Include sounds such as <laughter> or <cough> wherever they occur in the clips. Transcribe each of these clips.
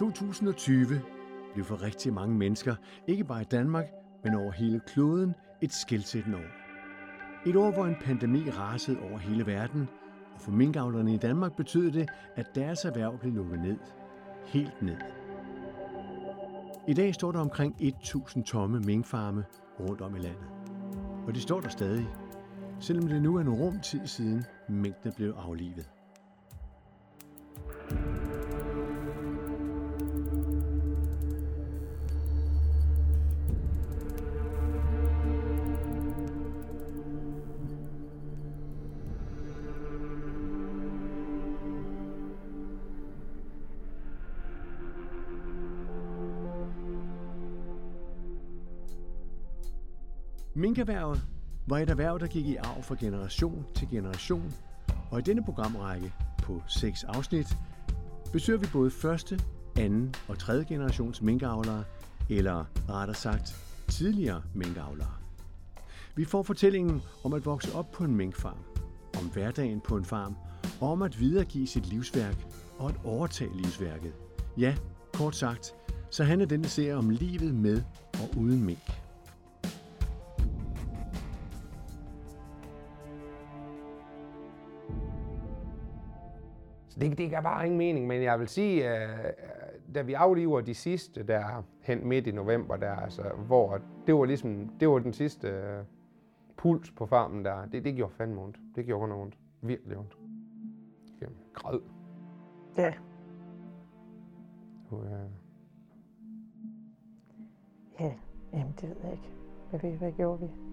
2020 blev for rigtig mange mennesker, ikke bare i Danmark, men over hele kloden, et skældsættende år. Et år, hvor en pandemi rasede over hele verden, og for minkavlerne i Danmark betød det, at deres erhverv blev lukket ned. Helt ned. I dag står der omkring 1.000 tomme minkfarme rundt om i landet. Og de står der stadig, selvom det nu er en rum tid siden mængden blev aflivet. Minkerhvervet var et erhverv, der gik i arv fra generation til generation, og i denne programrække på seks afsnit besøger vi både første, anden og tredje generations minkavlere, eller rettere sagt tidligere minkavlere. Vi får fortællingen om at vokse op på en minkfarm, om hverdagen på en farm, og om at videregive sit livsværk og at overtage livsværket. Ja, kort sagt, så handler denne serie om livet med og uden mink. Det, det gør bare ingen mening, men jeg vil sige, at da vi afliver de sidste der hen midt i november, der, altså, hvor det var ligesom, det var den sidste uh, puls på farmen der, det, det gjorde fandme ondt. Det gjorde noget ondt. Virkelig ondt. Jamen, græd. Ja. Uh, Ja, jamen det ved jeg ikke. Hvad, hvad gjorde vi?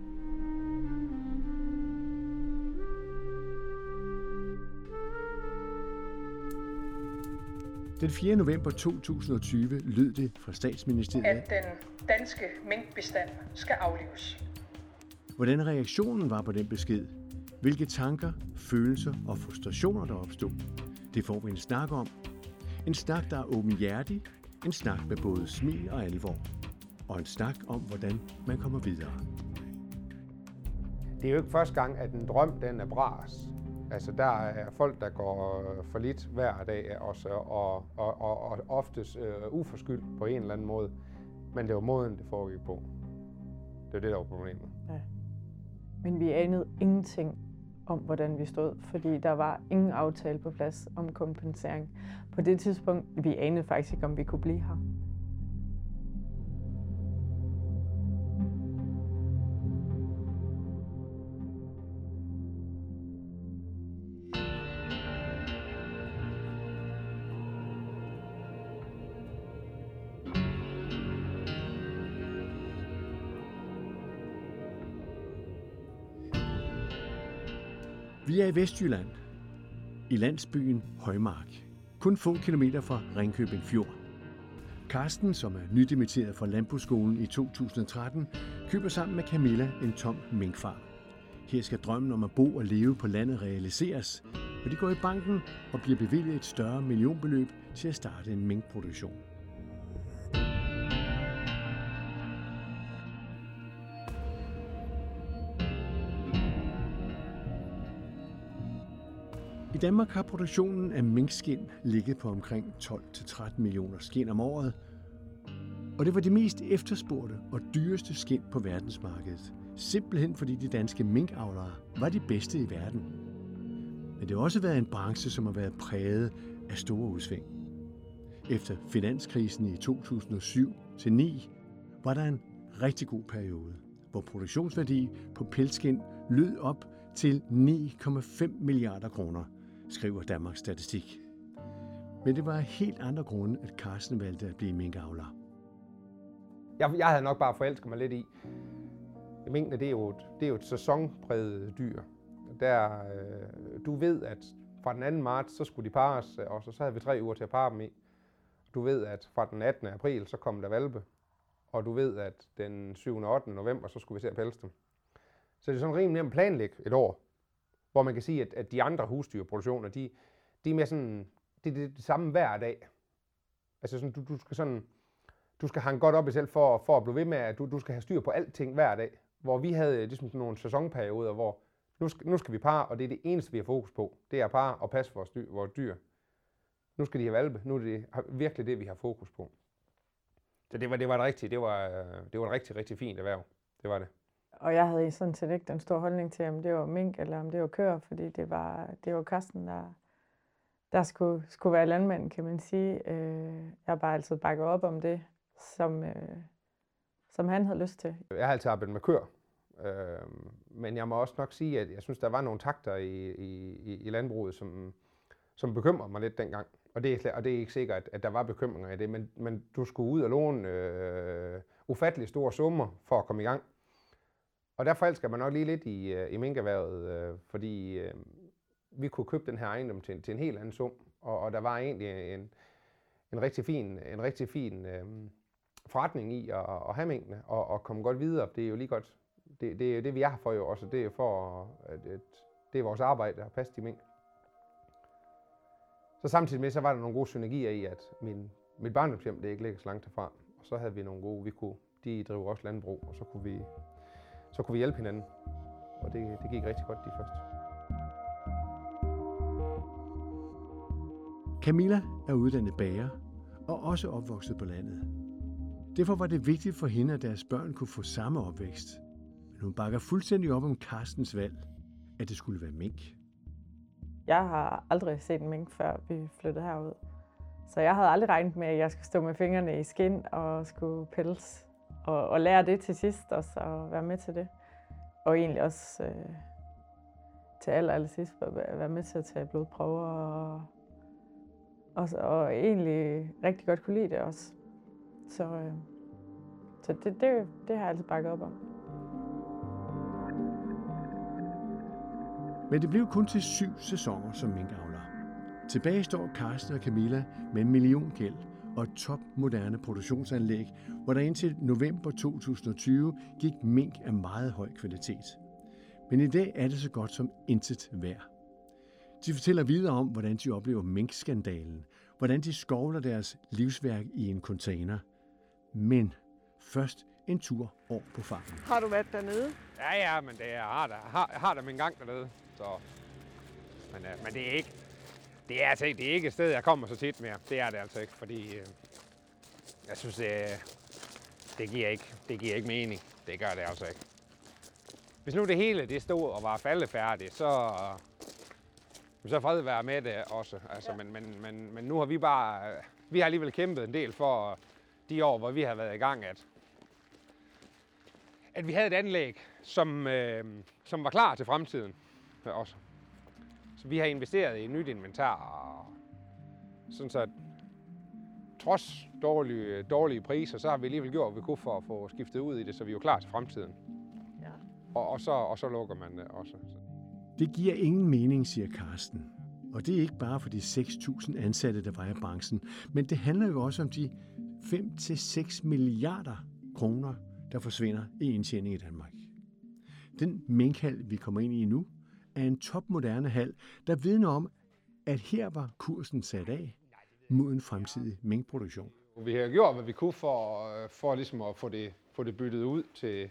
Den 4. november 2020 lød det fra statsministeriet, at den danske minkbestand skal aflives. hvordan reaktionen var på den besked, hvilke tanker, følelser og frustrationer der opstod. Det får vi en snak om. En snak, der er åbenhjertig, en snak med både smil og alvor. Og en snak om, hvordan man kommer videre. det er jo ikke første gang, at en drøm den er bras. Altså der er folk, der går øh, for lidt hver dag også, og, og, og, og oftest øh, uforskyldt på en eller anden måde. Men det var måden, det foregik på. Det var det, der var problemet. Men vi anede ingenting om, hvordan vi stod, fordi der var ingen aftale på plads om kompensering. På det tidspunkt, vi anede faktisk ikke, om vi kunne blive her. Vi er i Vestjylland, i landsbyen Højmark, kun få kilometer fra Ringkøbing Fjord. Karsten, som er nydimitteret fra Landbrugsskolen i 2013, køber sammen med Camilla en tom minkfarm. Her skal drømmen om at bo og leve på landet realiseres, og de går i banken og bliver bevilget et større millionbeløb til at starte en minkproduktion. I Danmark har produktionen af minkskind ligget på omkring 12-13 millioner skind om året, og det var det mest efterspurgte og dyreste skind på verdensmarkedet. Simpelthen fordi de danske minkavlere var de bedste i verden. Men det har også været en branche, som har været præget af store udsving. Efter finanskrisen i 2007-9 var der en rigtig god periode, hvor produktionsværdi på pelskind lød op til 9,5 milliarder kroner, skriver Danmarks Statistik. Men det var af helt andre grunde, at Carsten valgte at blive minkavler. Jeg, jeg havde nok bare forelsket mig lidt i. Minkene, det er jo et, det er jo et sæsonpræget dyr. Der, øh, du ved, at fra den 2. marts, så skulle de pares, øh, og så, så havde vi tre uger til at parre dem i. Du ved, at fra den 18. april, så kom der valpe. Og du ved, at den 7. og 8. november, så skulle vi se at pelse dem. Så det er sådan rimelig nemt at planlægge et år, hvor man kan sige, at, at de andre husdyrproduktioner, de, de er mere sådan, det er det, det samme hver dag. Altså sådan, du, du skal sådan, du skal hanke godt op i selv for, for at blive ved med, at du, du skal have styr på alting hver dag. Hvor vi havde øh, ligesom sådan nogle sæsonperioder, hvor nu skal, nu skal vi parre, og det er det eneste, vi har fokus på. Det er par og passe vores dyr. Vores dyr. nu skal de have valpe. Nu er det virkelig det, vi har fokus på. Så det var, det var, et, rigtigt, det var, øh, det var et rigtig, rigtig fint erhverv. Det var det. Og jeg havde sådan set ikke den store holdning til, om det var mink eller om det var køer, fordi det var, det var Karsten, der, der skulle, skulle være landmand, kan man sige. Øh, jeg har bare altid bakket op om det, som, øh, som han havde lyst til. Jeg har altid arbejdet med køer, øh, men jeg må også nok sige, at jeg synes, der var nogle takter i, i, i landbruget, som, som bekymrede mig lidt dengang. Og det er, og det er ikke sikkert, at der var bekymringer i det, men, men du skulle ud og låne øh, ufattelig store summer for at komme i gang. Og der forelsker man nok lige lidt i, øh, i minkerværet, øh, fordi øh, vi kunne købe den her ejendom til, til en helt anden sum, og, og der var egentlig en, en rigtig fin, en rigtig fin øh, forretning i at, at have minkene og, og komme godt videre. Det er jo lige godt, det, det er det, vi er her for jo også. Det er for, at, at det er vores arbejde at passe de mink. Så samtidig med, så var der nogle gode synergier i, at min, mit barndomshjem, det ikke ligger så langt herfra. Og så havde vi nogle gode, vi kunne, de driver også landbrug, og så kunne vi, så kunne vi hjælpe hinanden. Og det, det gik rigtig godt de første. Camilla er uddannet bager og også opvokset på landet. Derfor var det vigtigt for hende, at deres børn kunne få samme opvækst. Men hun bakker fuldstændig op om Carstens valg, at det skulle være mink. Jeg har aldrig set en mink, før vi flyttede herud. Så jeg havde aldrig regnet med, at jeg skulle stå med fingrene i skin og skulle pels. Og, og lære det til sidst også, og være med til det. Og egentlig også øh, til aller, aller sidst være med til at tage blodprøver og, og, og egentlig rigtig godt kunne lide det også. Så, øh, så det, det, det har jeg altid bakket op om. Men det blev kun til syv sæsoner som minkavler. Tilbage står Carsten og Camilla med en milliongæld og et topmoderne produktionsanlæg, hvor der indtil november 2020 gik mink af meget høj kvalitet. Men i dag er det så godt som intet værd. De fortæller videre om, hvordan de oplever minkskandalen, hvordan de skovler deres livsværk i en container. Men først en tur over på farmen. Har du været dernede? Ja, ja, men det er, jeg har, der, har, har der min gang dernede. Så. Men, uh, men det er ikke, det er, altså, det er ikke et sted, jeg kommer så tit mere. Det er det altså ikke, fordi uh, jeg synes, det, det, giver ikke, det giver ikke mening. Det gør det altså ikke. Hvis nu det hele det stod og var faldefærdigt, så, så fred være med det også. Altså, ja. men, men, men, men nu har vi bare, vi har alligevel kæmpet en del for de år, hvor vi har været i gang, at, at vi havde et anlæg, som, øh, som var klar til fremtiden også. Så vi har investeret i nyt inventar, og sådan så trods dårlige, dårlige priser, så har vi alligevel gjort, hvad vi kunne for at få skiftet ud i det, så vi er jo klar til fremtiden. Ja. Og, og, så, og så lukker man det også. Det giver ingen mening, siger Karsten. Og det er ikke bare for de 6.000 ansatte, der var i branchen, men det handler jo også om de 5-6 milliarder kroner, der forsvinder i indtjening i Danmark. Den minkhal, vi kommer ind i nu, er en topmoderne hal, der vidner om, at her var kursen sat af mod en fremtidig minkproduktion. Vi har gjort, hvad vi kunne for, for ligesom at få det, få det byttet ud til,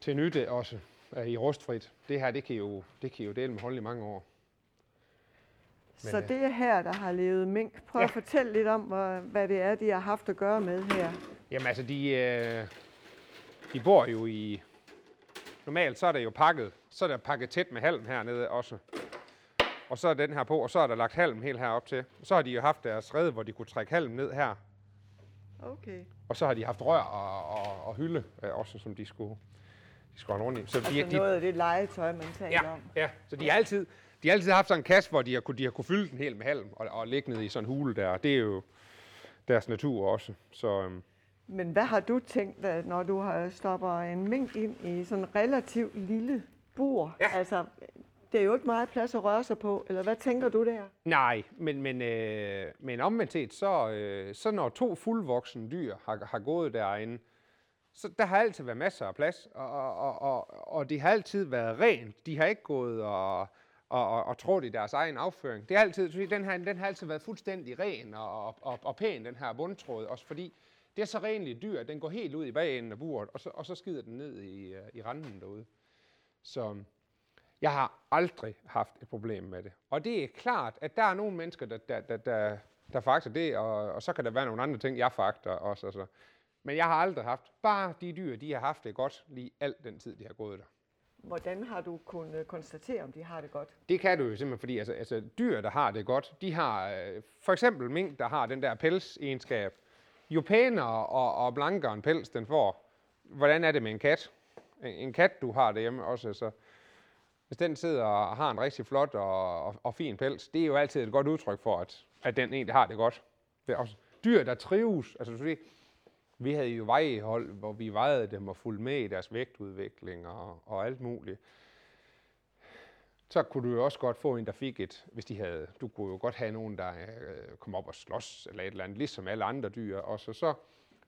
til nyt også i rustfrit. Det her, det kan jo, det kan jo dele med hold i mange år. Men, så det er her, der har levet mink. Prøv ja. at fortælle lidt om, hvad det er, de har haft at gøre med her. Jamen altså, de, øh, de bor jo i... Normalt så er det jo pakket, så er der pakket tæt med halm hernede også. Og så er den her på, og så er der lagt halm helt herop til. Så har de jo haft deres rede, hvor de kunne trække halm ned her. Okay. Og så har de haft rør og, og, og hylde øh, også, som de skulle, de skulle have rundt i. Så altså de, noget af det legetøj, man taler ja, om. Ja, så de har altid, de har altid haft sådan en kasse, hvor de har, kunne, de har kunne fylde den helt med halm og, og ligge ned i sådan en hule der. Det er jo deres natur også. Så, øhm. Men hvad har du tænkt, når du har stopper en mink ind i sådan en relativt lille bur? Ja. Altså, det er jo ikke meget plads at røre sig på, eller hvad tænker du der? Nej, men, men, øh, men omvendt set, så, øh, så når to fuldvoksne dyr har, har gået derinde, så der har altid været masser af plads, og, og, og, og det har altid været rent. De har ikke gået og, og, og, og trådt i deres egen afføring. Det er altid, den, her, den har altid været fuldstændig ren og, og, og pæn, den her bundtråd, også fordi det er så renligt dyr, at den går helt ud i bagenden af buret, og så, og så skider den ned i, øh, i randen derude. Så Jeg har aldrig haft et problem med det. Og det er klart, at der er nogle mennesker, der, der, der, der, der fakter det, og, og så kan der være nogle andre ting, jeg fakter også. Altså. Men jeg har aldrig haft, bare de dyr, de har haft det godt lige al den tid, de har gået der. Hvordan har du kunnet konstatere, om de har det godt? Det kan du jo simpelthen, fordi altså, altså, dyr, der har det godt, de har øh, for eksempel mink, der har den der pelsegenskab. Jo pænere og, og blankere en pels den får, hvordan er det med en kat? En, en kat, du har derhjemme også, så hvis den sidder og har en rigtig flot og, og, og fin pels, det er jo altid et godt udtryk for, at, at den egentlig har det godt. Det er også dyr, der trives. Altså, du vi havde jo vejehold, hvor vi vejede dem og fulgte med i deres vægtudvikling og, og alt muligt. Så kunne du jo også godt få en, der fik et, hvis de havde, du kunne jo godt have nogen, der øh, kom op og slås eller et eller andet, ligesom alle andre dyr, og så, så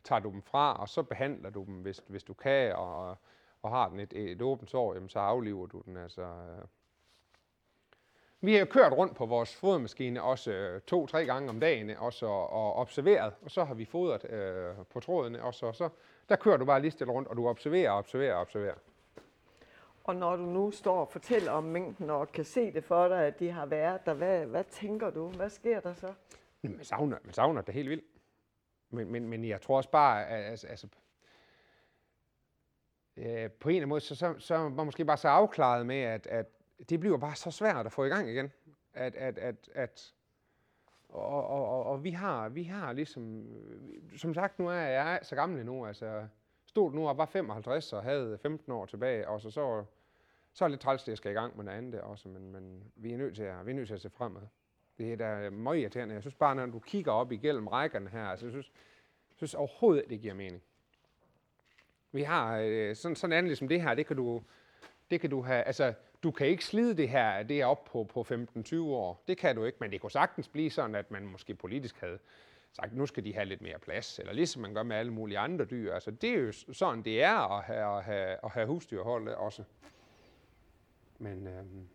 tager du dem fra, og så behandler du dem, hvis, hvis du kan, og, og har den et, et åbent sår, jamen, så afliver du den. Altså, øh. Vi har kørt rundt på vores fodermaskine også øh, to-tre gange om dagen også, og, og observeret, og så har vi fodret øh, på trådene også, og så der kører du bare lige stille rundt, og du observerer, observerer, observerer. Og når du nu står og fortæller om mængden og kan se det for dig, at de har været der, hvad, hvad tænker du? Hvad sker der så? Man savner, man savner det helt vildt. Men, men, men jeg tror også bare, at altså, altså, øh, på en eller anden måde, så, så, så er man måske bare så afklaret med, at, at det bliver bare så svært at få i gang igen. At, at, at, at og, og, og, og vi har, vi har ligesom, øh, som sagt, nu er jeg så gammel nu, altså stod nu og var 55 og havde 15 år tilbage, og så, så, så er det lidt træls, at jeg skal i gang med noget andet også, men, men vi, er nødt til at, vi er nødt til at se fremad. Det er da meget irriterende. Jeg synes bare, når du kigger op igennem rækkerne her, altså, jeg synes, jeg synes overhovedet, det giver mening. Vi har øh, sådan, sådan andet ligesom det her, det kan du, det kan du have, altså, du kan ikke slide det her, det er op på, på 15-20 år. Det kan du ikke, men det kunne sagtens blive sådan, at man måske politisk havde sagt, nu skal de have lidt mere plads, eller ligesom man gør med alle mulige andre dyr. Altså, det er jo sådan, det er at have, at have, at have husdyrhold også. Men, øhm,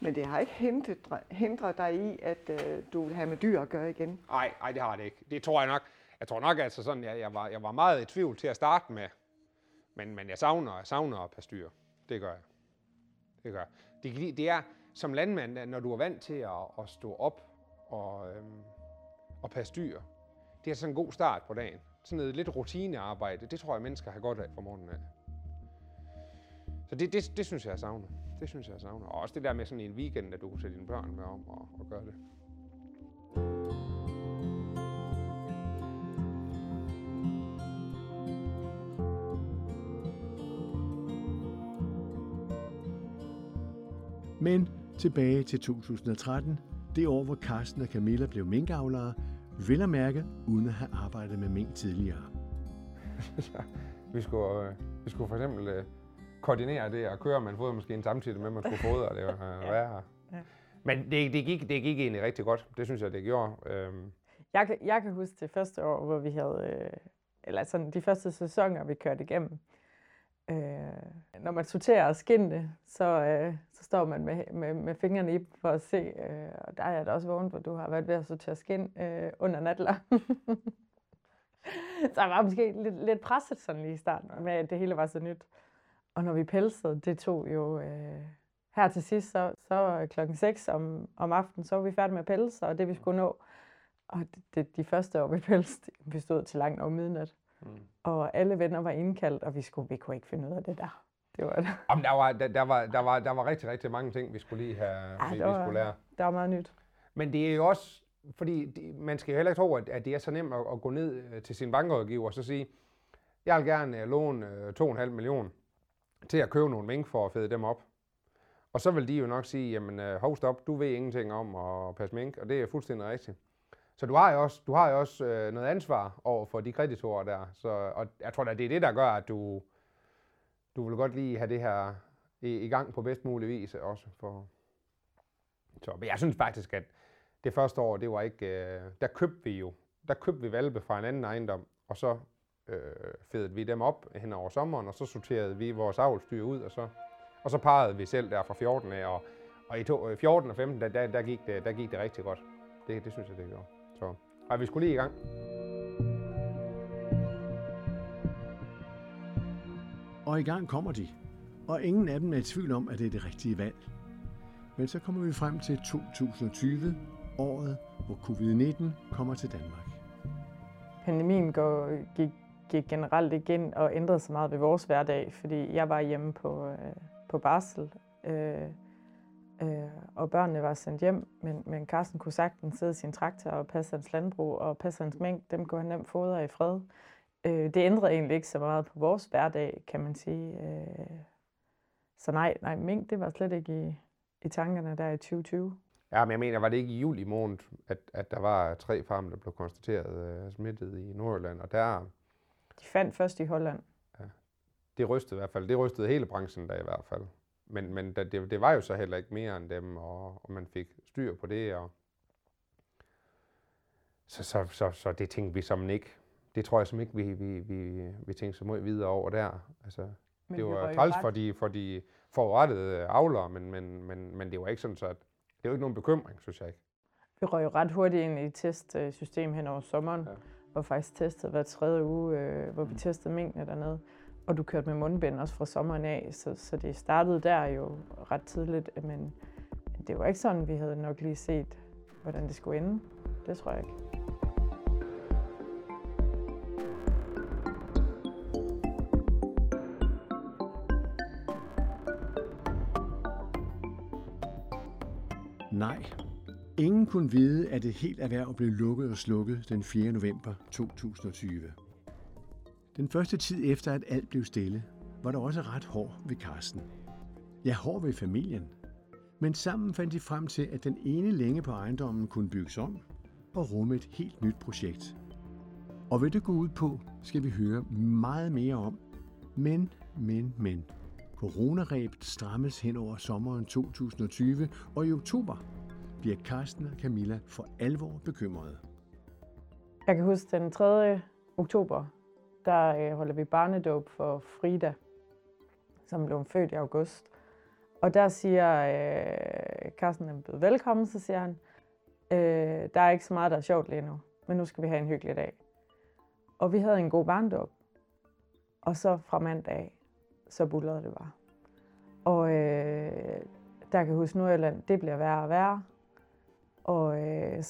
Men det har ikke hindret, hindret dig i, at øh, du vil have med dyr at gøre igen? Nej, nej, det har det ikke. Det tror jeg nok. Jeg tror nok, altså sådan, jeg, jeg, var, jeg var meget i tvivl til at starte med. Men, men jeg savner, jeg savner at passe dyr. Det gør jeg. Det gør jeg. Det, det er som landmand, når du er vant til at, at stå op og, øhm, og passe dyr. Det er sådan en god start på dagen. Sådan noget lidt rutinearbejde, det tror jeg, mennesker har godt af fra morgenen af. Så det, det, det synes jeg, jeg savner. Det synes jeg, jeg savner. Og også det der med sådan en weekend, at du kunne sætte dine børn med om og, og gøre det. Men tilbage til 2013, det år, hvor Carsten og Camilla blev minkavlere, vel at mærke, uden at have arbejdet med mink tidligere. <laughs> vi, skulle, øh, vi skulle for eksempel øh, koordinere det og køre med en fodermaskine samtidig med, at man skulle fodre, og det var øh, <laughs> værre. Ja. Men det, det, gik, det gik egentlig rigtig godt. Det synes jeg, det gjorde. Øhm. Jeg, kan, jeg kan huske det første år, hvor vi havde, øh, eller sådan de første sæsoner, vi kørte igennem. Øh, når man sorterer skindene, så, øh, så står man med, med, med fingrene i for at se, øh, og der er jeg da også vågnet, hvor du har været ved at sortere skind øh, under natler. <laughs> så jeg var måske lidt, lidt presset sådan lige i starten, med at det hele var så nyt. Og når vi pelsede, det tog jo... Øh, her til sidst, så, så klokken 6 om, om aftenen, så var vi færdige med at pelse, og det vi skulle nå. Og det, det, de første år, vi pelste, vi stod til langt over midnat. Mm. Og alle venner var indkaldt, og vi, skulle, vi kunne ikke finde ud af det der. Det var det. <laughs> Jamen, der, var, der, der, var, der, var, der var rigtig, rigtig mange ting, vi skulle lige have, ja, vi, var, vi skulle lære. Det var meget nyt. Men det er jo også, fordi det, man skal jo heller ikke tro, at, at det er så nemt at, at gå ned øh, til sin bankrådgiver og så sige, jeg vil gerne uh, låne uh, 2,5 millioner til at købe nogle mink for at fede dem op. Og så vil de jo nok sige, jamen hold stop, du ved ingenting om at passe mink, og det er fuldstændig rigtigt. Så du har jo også, du har jo også øh, noget ansvar over for de kreditorer der. Så, og jeg tror da, det er det, der gør, at du, du vil godt lige have det her i, i gang på bedst mulig vis også. For, så, men jeg synes faktisk, at det første år, det var ikke, øh, der købte vi jo, der købte vi valpe fra en anden ejendom, og så øh, fedede vi dem op hen over sommeren, og så sorterede vi vores avlstyr ud, og så, og så parrede vi selv der fra 14 af, og, og i to, øh, 14 og 15, der, der, der, gik det, der gik det rigtig godt. Det, det synes jeg, det gjorde. Ej, vi skulle lige i gang. Og i gang kommer de. og ingen af dem er i tvivl om, at det er det rigtige valg. Men så kommer vi frem til 2020, året, hvor covid-19 kommer til Danmark. Pandemien går, gik, gik generelt igen og ændrede sig meget ved vores hverdag, fordi jeg var hjemme på, øh, på barsel, øh, øh, og børnene var sendt hjem, men, men Carsten kunne sagtens sidde i sin traktor og passe hans landbrug og passe hans mængde. Dem kunne han nemt fodre i fred. Øh, det ændrede egentlig ikke så meget på vores hverdag, kan man sige. Øh, så nej, nej, mink, det var slet ikke i, i tankerne der i 2020. Ja, men jeg mener, var det ikke i juli måned, at, at der var tre farme, der blev konstateret uh, smittet i Nordjylland, og der... De fandt først i Holland. Ja, det rystede i hvert fald. Det rystede hele branchen der i hvert fald. Men, men det, det var jo så heller ikke mere end dem, og, og man fik styr på det, og så, så, så, så det tænkte vi som ikke. Det tror jeg som ikke, vi, vi, vi, vi tænkte så meget videre over der. Altså, men det var træls for de, for de forurettede avlere, men, men, men, men det var ikke sådan, så at, det var ikke nogen bekymring, synes jeg ikke. Vi røg jo ret hurtigt ind i et testsystem hen over sommeren, ja. hvor faktisk testet hver tredje uge, øh, hvor vi testede mængden dernede. Og du kørte med mundbind også fra sommeren af, så, så det startede der jo ret tidligt, men det var ikke sådan, vi havde nok lige set, hvordan det skulle ende. Det tror jeg ikke. Nej, ingen kunne vide, at det helt erhverv blev lukket og slukket den 4. november 2020. Den første tid efter, at alt blev stille, var der også ret hård ved Karsten. Ja, hård ved familien. Men sammen fandt de frem til, at den ene længe på ejendommen kunne bygges om og rumme et helt nyt projekt. Og hvad det går ud på, skal vi høre meget mere om. Men, men, men. Coronarebet strammes hen over sommeren 2020, og i oktober bliver Karsten og Camilla for alvor bekymrede. Jeg kan huske den 3. oktober, der øh, holder vi barnedåb for Frida, som blev født i august. Og der siger øh, Carsten er velkommen, så siger han, øh, der er ikke så meget, der er sjovt lige nu, men nu skal vi have en hyggelig dag. Og vi havde en god barndåb. Og så fra mandag, så bullerede det bare. Og øh, der kan jeg huske Nordjylland, det bliver værre og værre. Og øh,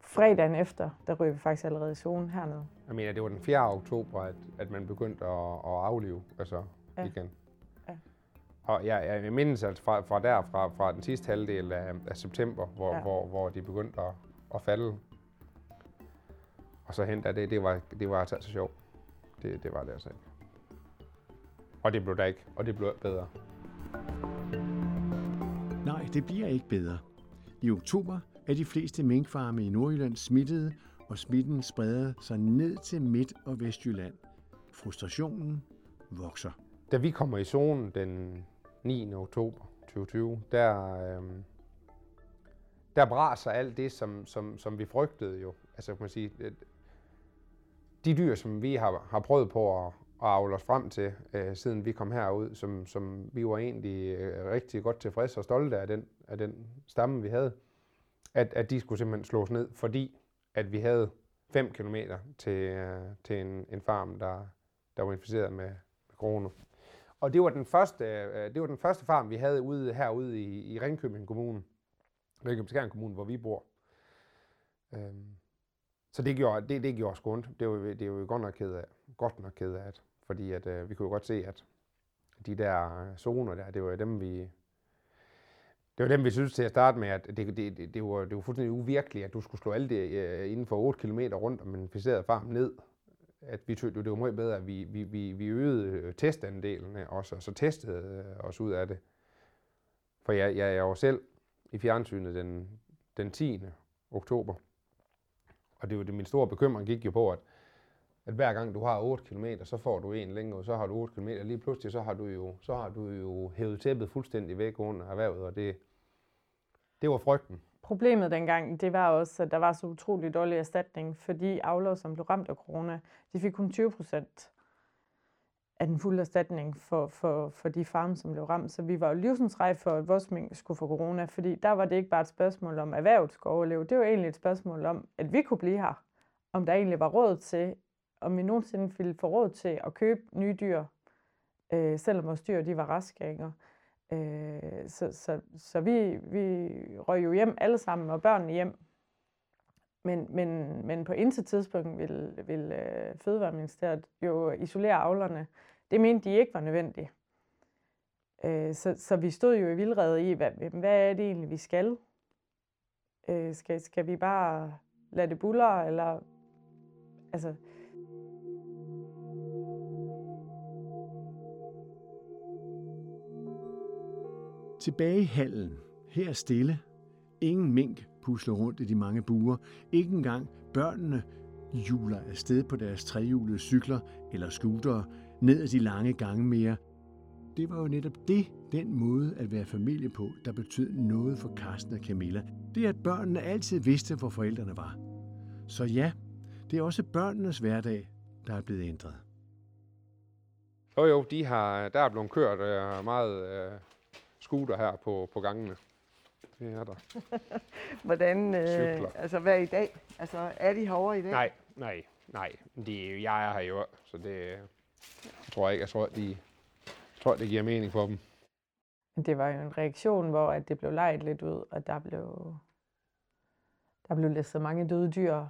fredagen efter, der ryger vi faktisk allerede i zonen hernede. Jeg mener, det var den 4. oktober, at, at man begyndte at, at aflive altså, ja. igen. Ja. Og jeg, jeg mindes altså fra, fra der, fra, fra den sidste halvdel af, af september, hvor, ja. hvor, hvor de begyndte at, at falde. Og så hen det, det var, det var altså så sjovt. Det, det var det altså ikke. Og det blev der ikke, og det blev bedre. Nej, det bliver ikke bedre. I oktober er de fleste minkfarme i Nordjylland smittede, og smitten spreder sig ned til Midt- og Vestjylland. Frustrationen vokser. Da vi kommer i zonen den 9. oktober 2020, der, øh, der braser alt det, som, som, som vi frygtede jo. Altså kan man sige, øh, de dyr, som vi har, har prøvet på at, at avle os frem til, øh, siden vi kom herud, som, som vi var egentlig øh, rigtig godt tilfredse og stolte af den, af den stamme, vi havde, at, at de skulle simpelthen slås ned, fordi at vi havde 5 km til, øh, til en, en farm, der, der var inficeret med, med corona. Og det var den første, øh, det var den første farm, vi havde ude, herude i, i Ringkøbing Kommune, Ringkøbing Kommune, hvor vi bor. Øhm, så det gjorde, det, det gjorde skånt. Det var, det var vi godt nok ked af. Godt nok ked af, at, fordi at, øh, vi kunne jo godt se, at de der øh, zoner der, det var dem, vi, det var dem, vi synes til at starte med, at det, det, det, det, var, det var fuldstændig uvirkeligt, at du skulle slå alt det øh, inden for 8 km rundt om en inficeret farm ned. At vi tog, det var meget bedre, at vi, vi, vi, vi øgede øh, testandelene også, og så testede øh, os ud af det. For jeg, jeg, jeg var selv i fjernsynet den, den 10. oktober, og det var det, min store bekymring gik jo på, at at hver gang du har 8 km, så får du en længere, så har du 8 km, lige pludselig så har du jo, så har du jo hævet tæppet fuldstændig væk under erhvervet, og det, det var frygten. Problemet dengang, det var også, at der var så utrolig dårlig erstatning, fordi avlere, som blev ramt af corona, de fik kun 20 procent af den fulde erstatning for, for, for de farme, som blev ramt. Så vi var jo livsensrej for, at vores mink skulle få corona, fordi der var det ikke bare et spørgsmål om, at erhvervet skulle overleve. Det var egentlig et spørgsmål om, at vi kunne blive her. Om der egentlig var råd til, om vi nogensinde ville få råd til at købe nye dyr øh, selvom vores dyr de var raskæringer. Øh, så så, så vi, vi røg jo hjem alle sammen, og børnene hjem. Men, men, men på intet tidspunkt vil, vil øh, Fødevareministeriet jo isolere avlerne. Det mente de ikke var nødvendigt. Øh, så, så vi stod jo i vildrede i, hvad, hvad er det egentlig, vi skal? Øh, skal, skal vi bare lade det buller, eller... Altså, Tilbage i hallen. Her er stille. Ingen mink pusler rundt i de mange buer. Ikke engang børnene juler afsted på deres trehjulede cykler eller scootere ned ad de lange gange mere. Det var jo netop det, den måde at være familie på, der betød noget for Karsten og Camilla. Det er, at børnene altid vidste, hvor forældrene var. Så ja, det er også børnenes hverdag, der er blevet ændret. Jo jo, de har, der er blevet kørt øh, meget øh, scooter her på, på gangene. Det er der. <laughs> Hvordan, øh, Cykler. altså hvad i dag? Altså er de herovre i dag? Nej, nej, nej. Det, er jo- jeg er her jo, så det jeg tror jeg ikke. Jeg tror, de, jeg tror, det giver mening for dem. det var jo en reaktion, hvor at det blev lejet lidt ud, og der blev, der blev læsset mange døde dyr,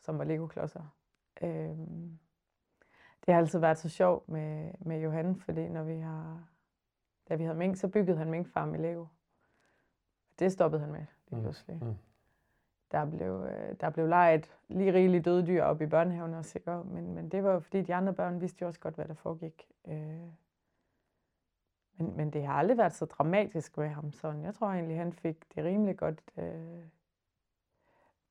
som var legoklodser. Øhm, det har altid været så sjovt med, med Johan, fordi når vi har, da vi havde mink, så byggede han minkfarm i Lego. Det stoppede han med lige Mm, pludselig. mm. Der blev, øh, der blev lejet lige rigeligt døde dyr op i børnehaven også, ikke? Og- Men, men det var jo fordi, de andre børn vidste jo også godt, hvad der foregik. Øh, men, men det har aldrig været så dramatisk med ham sådan. Jeg tror egentlig, han fik det rimelig godt øh,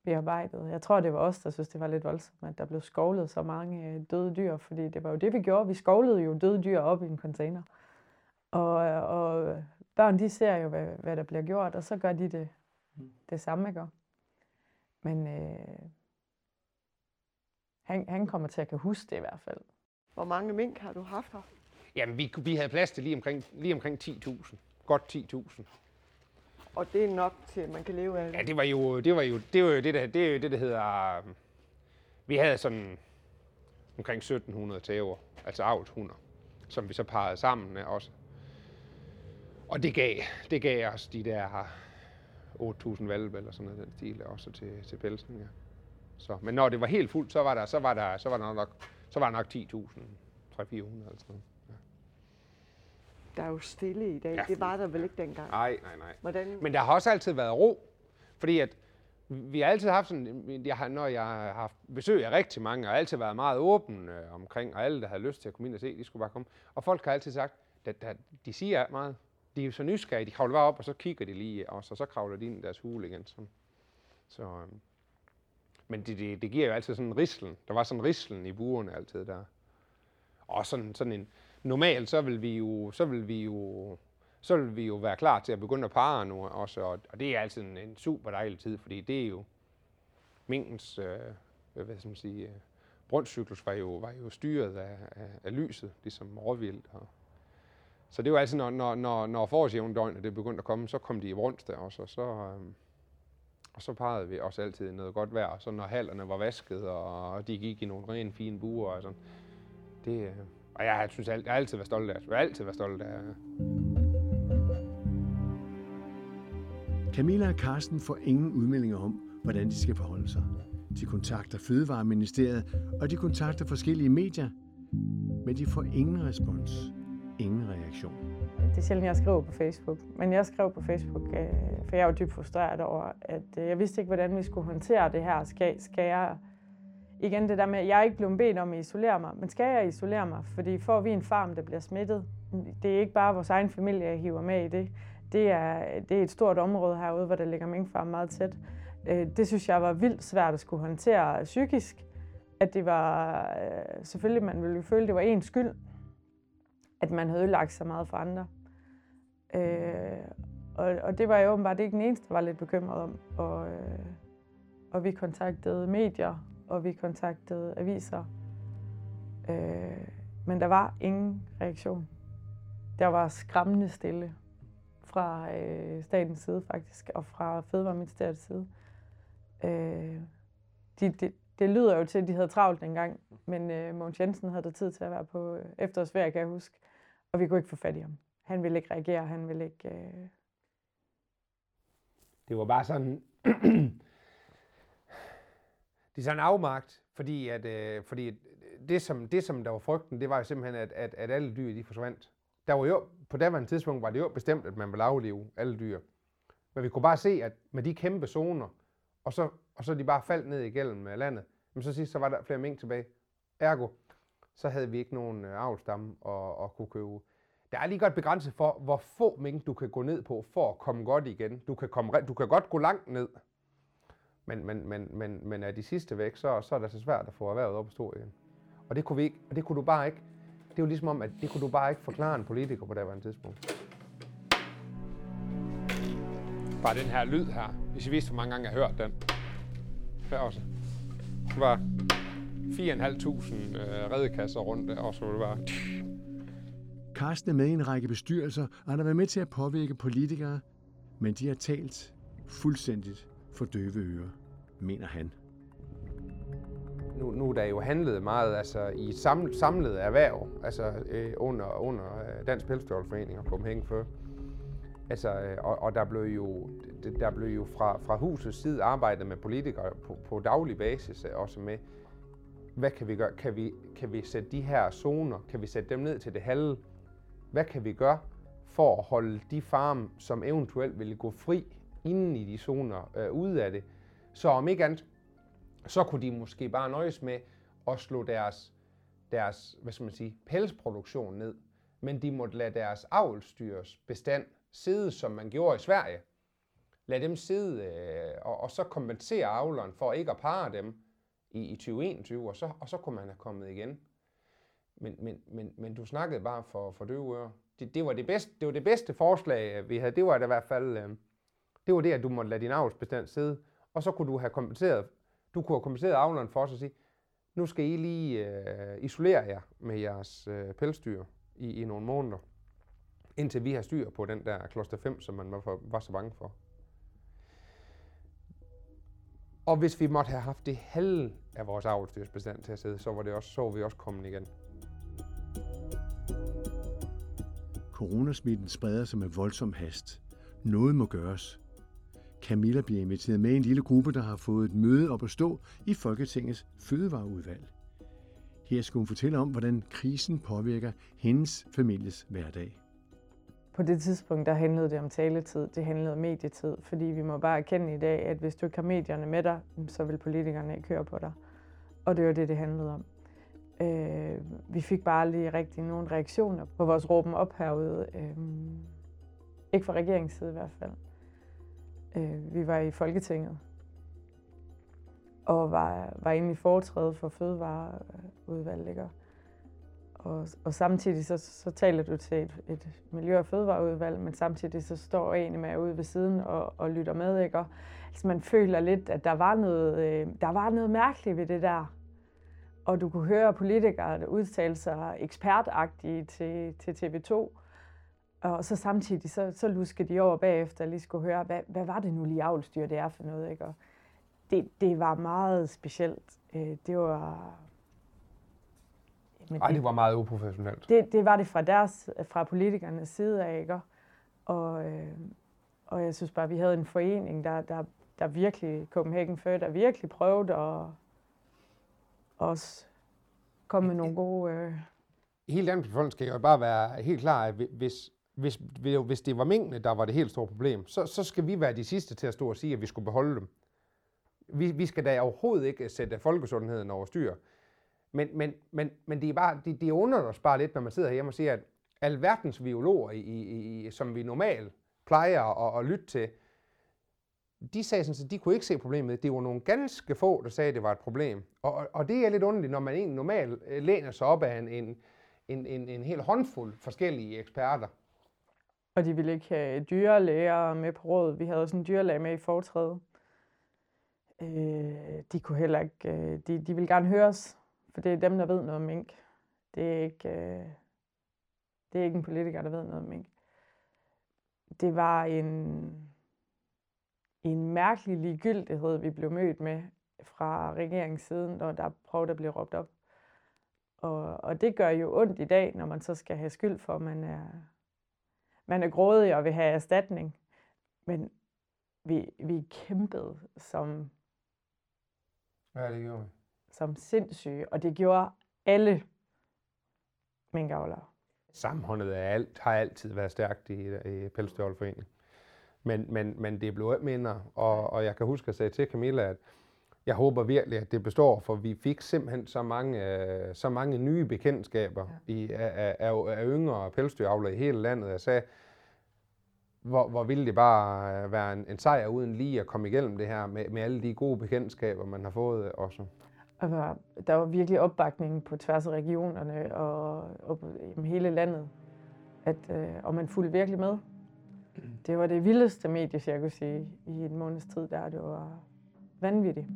bearbejdet. Jeg tror, det var os, der synes, det var lidt voldsomt, at der blev skovlet så mange øh, døde dyr, fordi det var jo det, vi gjorde. Vi skovlede jo døde dyr op i en container. Og, og børn, de ser jo, hvad, hvad der bliver gjort, og så gør de det, det samme, ikke? Men øh, han, han kommer til at kan huske det i hvert fald. Hvor mange mink har du haft her? Jamen, vi, vi havde plads til lige omkring, lige omkring 10.000. Godt 10.000. Og det er nok til, at man kan leve af det. Ja, det var jo det, var jo, det, var jo det, der, det er jo det, der hedder... øhm, Vi havde sådan omkring 1700 tæver, altså avlshunder, som vi så parrede sammen med også. Og det gav, det gav os de der 8.000 valpe eller sådan noget den stil, også til, til pelsen, ja. Så, men når det var helt fuldt, så var der, så var der, så var der nok, så var der nok 10.000, 300-400 eller sådan noget. Der er jo stille i dag. Ja. Det var der vel ikke dengang. Nej, nej, nej. Hvordan? Men der har også altid været ro, fordi at vi har altid haft sådan, jeg har, når jeg har haft besøg af rigtig mange, og altid været meget åben øh, omkring, og alle, der havde lyst til at komme ind og se, de skulle bare komme. Og folk har altid sagt, at, at de siger meget. De er jo så nysgerrige, de kravler bare op, og så kigger de lige og så kravler de ind i deres hule igen. Så, så, øhm, men det, det, det, giver jo altid sådan en rislen. Der var sådan en rislen i buerne altid der. Og sådan, sådan en, normalt så vil vi jo, så vil vi jo så vil vi jo være klar til at begynde at parre nu også, og, og det er altid en, en super dejlig tid, fordi det er jo minkens, øh, hvad skal man sige, øh, brunstcyklus var jo, var jo styret af, af, af lyset, ligesom råvildt. Og, så det var altså, når, når, når, når forårsjævndøgnet det begyndte at komme, så kom de i brunst der også, og så, øh, og så pegede vi også altid i noget godt vejr, og så når hallerne var vasket, og, de gik i nogle rene fine buer og sådan. Det, øh, og jeg synes, alt- jeg har altid været stolt af, det. jeg har altid været stolt af, øh. Camilla og Carsten får ingen udmeldinger om, hvordan de skal forholde sig. De kontakter Fødevareministeriet, og de kontakter forskellige medier, men de får ingen respons, ingen reaktion. Det er sjældent, jeg skriver på Facebook. Men jeg skrev på Facebook, øh, for jeg var dybt frustreret over, at øh, jeg vidste ikke, hvordan vi skulle håndtere det her. Skal, skal jeg... Igen det der med, at jeg er ikke blevet bedt om at isolere mig, men skal jeg isolere mig? Fordi får vi en farm, der bliver smittet, det er ikke bare vores egen familie, jeg hiver med i det. Det er, det er et stort område herude, hvor der ligger minkfarm meget tæt. Øh, det synes jeg var vildt svært at skulle håndtere psykisk. At det var, øh, selvfølgelig man ville føle, at det var ens skyld, at man havde ødelagt så meget for andre. Øh, og, og det var jeg åbenbart ikke den eneste, der var lidt bekymret om. Og, øh, og vi kontaktede medier, og vi kontaktede aviser. Øh, men der var ingen reaktion. Der var skræmmende stille fra øh, statens side faktisk, og fra Fødevareministeriets side. Øh, de, de, det lyder jo til, at de havde travlt dengang, men øh, Mogens Jensen havde der tid til at være på øh, efterårsferie, kan jeg huske. Og vi kunne ikke få fat i ham. Han ville ikke reagere, han ville ikke... Øh... Det var bare sådan... <clears throat> det er sådan afmagt, fordi, at, øh, fordi øh, det, som, det, som der var frygten, det var jo simpelthen, at, at, at alle dyr de forsvandt. Der var jo, på daværende tidspunkt var det jo bestemt, at man ville aflive alle dyr. Men vi kunne bare se, at med de kæmpe zoner, og så, og så de bare faldt ned igennem øh, landet, men så sidst så var der flere mink tilbage. Ergo, så havde vi ikke nogen øh, avlstamme at, at kunne købe. Der er lige godt begrænset for, hvor få mink du kan gå ned på for at komme godt igen. Du kan, komme, du kan godt gå langt ned, men, men, men, men, men er de sidste væk, så, så er det så svært at få erhvervet op at stå igen. Og det kunne, vi ikke, og det kunne du bare ikke. Det er jo ligesom om, at det kunne du bare ikke forklare en politiker på det her tidspunkt. Bare den her lyd her. Hvis I vidste, hvor mange gange jeg har hørt den. Hvad også. Var 4.500 øh, redekasser rundt der, og så det var... Carsten er med i en række bestyrelser, og han har været med til at påvirke politikere, men de har talt fuldstændigt for døve ører, mener han. Nu, nu er der jo handlet meget altså, i sam, samlet erhverv, altså øh, under, under øh, Dansk Pelsdyrforening og Copenhagen Fur. Altså, øh, og, og der blev jo, der blev jo fra, fra husets side arbejdet med politikere på, på daglig basis, også med, hvad kan vi gøre? Kan vi, kan vi sætte de her zoner, kan vi sætte dem ned til det halve? Hvad kan vi gøre for at holde de farme, som eventuelt ville gå fri inden i de zoner, øh, ude af det? Så om ikke andet, så kunne de måske bare nøjes med at slå deres, deres hvad skal man sige, pelsproduktion ned, men de måtte lade deres avlstyres bestand sidde, som man gjorde i Sverige. Lad dem sidde, øh, og, og så kompensere avleren for ikke at parre dem i, i 2021, og så, og så kunne man have kommet igen. Men, men, men, men du snakkede bare for, for døve ører. Det, det, var det, bedste, det var det bedste forslag, øh, vi havde. Det var det i hvert fald, øh, det var det, at du måtte lade din avlsbestand sidde, og så kunne du have kompenseret, du kunne have kompenseret avleren for os og sige, nu skal I lige øh, isolere jer med jeres øh, pelsdyr i, i nogle måneder indtil vi har styr på den der kloster 5, som man var, for, var så bange for. Og hvis vi måtte have haft det halve af vores avlstyrsbestand til at sidde, så var, det også, så var vi også kommet igen. Coronasmitten spreder sig med voldsom hast. Noget må gøres. Camilla bliver inviteret med en lille gruppe, der har fået et møde op at stå i Folketingets fødevareudvalg. Her skal hun fortælle om, hvordan krisen påvirker hendes families hverdag. På det tidspunkt, der handlede det om taletid, det handlede om medietid, fordi vi må bare erkende i dag, at hvis du ikke har medierne med dig, så vil politikerne ikke høre på dig. Og det var det, det handlede om. Øh, vi fik bare lige rigtig nogen reaktioner på vores råben op herude. Øh, ikke fra regeringens side i hvert fald. Øh, vi var i Folketinget og var, var inde i foretræde for fødevareudvalget. Ikke? Og, og samtidig så, så taler du til et, et miljø- og fødevareudvalg, men samtidig så står en med ude ved siden og, og lytter med, ikke? Og, altså man føler lidt, at der var, noget, øh, der var noget mærkeligt ved det der. Og du kunne høre politikere der udtale sig ekspertagtige til, til TV2. Og så samtidig så, så luskede de over bagefter og lige skulle høre, hvad, hvad var det nu lige avlstyr, det er for noget, ikke? Og det, det var meget specielt. Øh, det var men Ej, det var meget uprofessionelt. Det, det var det fra deres, fra politikernes side af, ikke? Og, øh, og jeg synes bare, vi havde en forening, der, der, der virkelig, Copenhagen Før, der virkelig prøvede at også komme med nogle gode... Øh... Helt andet befolkning skal jo bare være helt klar, at hvis, hvis, hvis det var mængdene, der var det helt store problem, så, så skal vi være de sidste til at stå og sige, at vi skulle beholde dem. Vi, vi skal da overhovedet ikke sætte folkesundheden over styr. Men, men, men, men det, er bare, det, det undrer os bare lidt, når man sidder hjemme og siger, at alverdens biologer, i, i, som vi normalt plejer at, at lytte til, de sagde sådan, at de kunne ikke se problemet. Det var nogle ganske få, der sagde, at det var et problem. Og, og det er lidt underligt, når man egentlig normalt øh, læner sig op af en, en, en, en, en hel håndfuld forskellige eksperter. Og de ville ikke have dyrelæger med på råd. Vi havde også en dyrlæge med i foretræde. Øh, de kunne heller ikke, øh, de, de ville gerne høre os. For det er dem, der ved noget om mink. Det er ikke, øh, det er ikke en politiker, der ved noget om mink. Det var en, en mærkelig ligegyldighed, vi blev mødt med fra regeringssiden, når der prøvede at blive råbt op. Og, og det gør jo ondt i dag, når man så skal have skyld for, at man er, man er grådig og vil have erstatning. Men vi, vi kæmpede som, Ja, det gjorde vi som sindssyge, og det gjorde alle minkavlere. Sammenholdet er alt, har altid været stærkt i, i Pelsdyrholdforeningen. Men, men, men det blev mindre, og, og jeg kan huske at sige til Camilla, at jeg håber virkelig, at det består, for vi fik simpelthen så mange, øh, så mange nye bekendtskaber ja. i, af, af, af yngre pelsdyravlere i hele landet. Jeg sagde, hvor, hvor ville det bare øh, være en, en sejr uden lige at komme igennem det her med, med alle de gode bekendtskaber, man har fået også. Altså, der var virkelig opbakning på tværs af regionerne og, og i hele landet, at, øh, og man fulgte virkelig med. Det var det vildeste medie, jeg kunne sige, i en måneds tid der. Det var vanvittigt.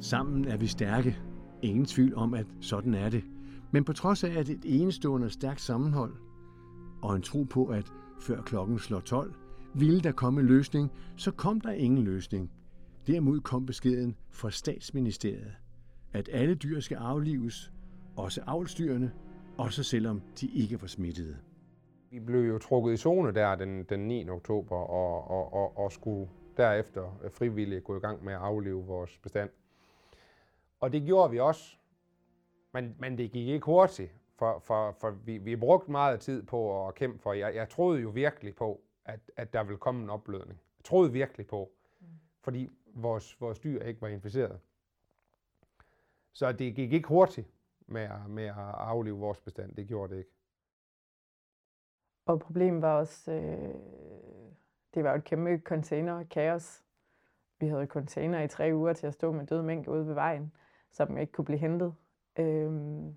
Sammen er vi stærke. Ingen tvivl om, at sådan er det. Men på trods af, at et enestående og stærkt sammenhold, og en tro på, at før klokken slår 12, ville der komme en løsning, så kom der ingen løsning. Derimod kom beskeden fra statsministeriet, at alle dyr skal aflives, også avlsdyrene, også selvom de ikke var smittede. Vi blev jo trukket i zone der den, den 9. oktober og, og, og, og skulle derefter frivilligt gå i gang med at aflive vores bestand. Og det gjorde vi også, men, men det gik ikke hurtigt, for, for, for vi, vi brugte meget tid på at kæmpe for. Jeg, jeg troede jo virkelig på, at, at der ville komme en opblødning. Jeg troede virkelig på, mm. fordi vores, vores dyr ikke var inficeret. Så det gik ikke hurtigt med at, med at aflive vores bestand. Det gjorde det ikke. Og problemet var også, øh, det var jo et kæmpe container kaos. Vi havde container i tre uger til at stå med døde mink ude ved vejen, som ikke kunne blive hentet. Øhm,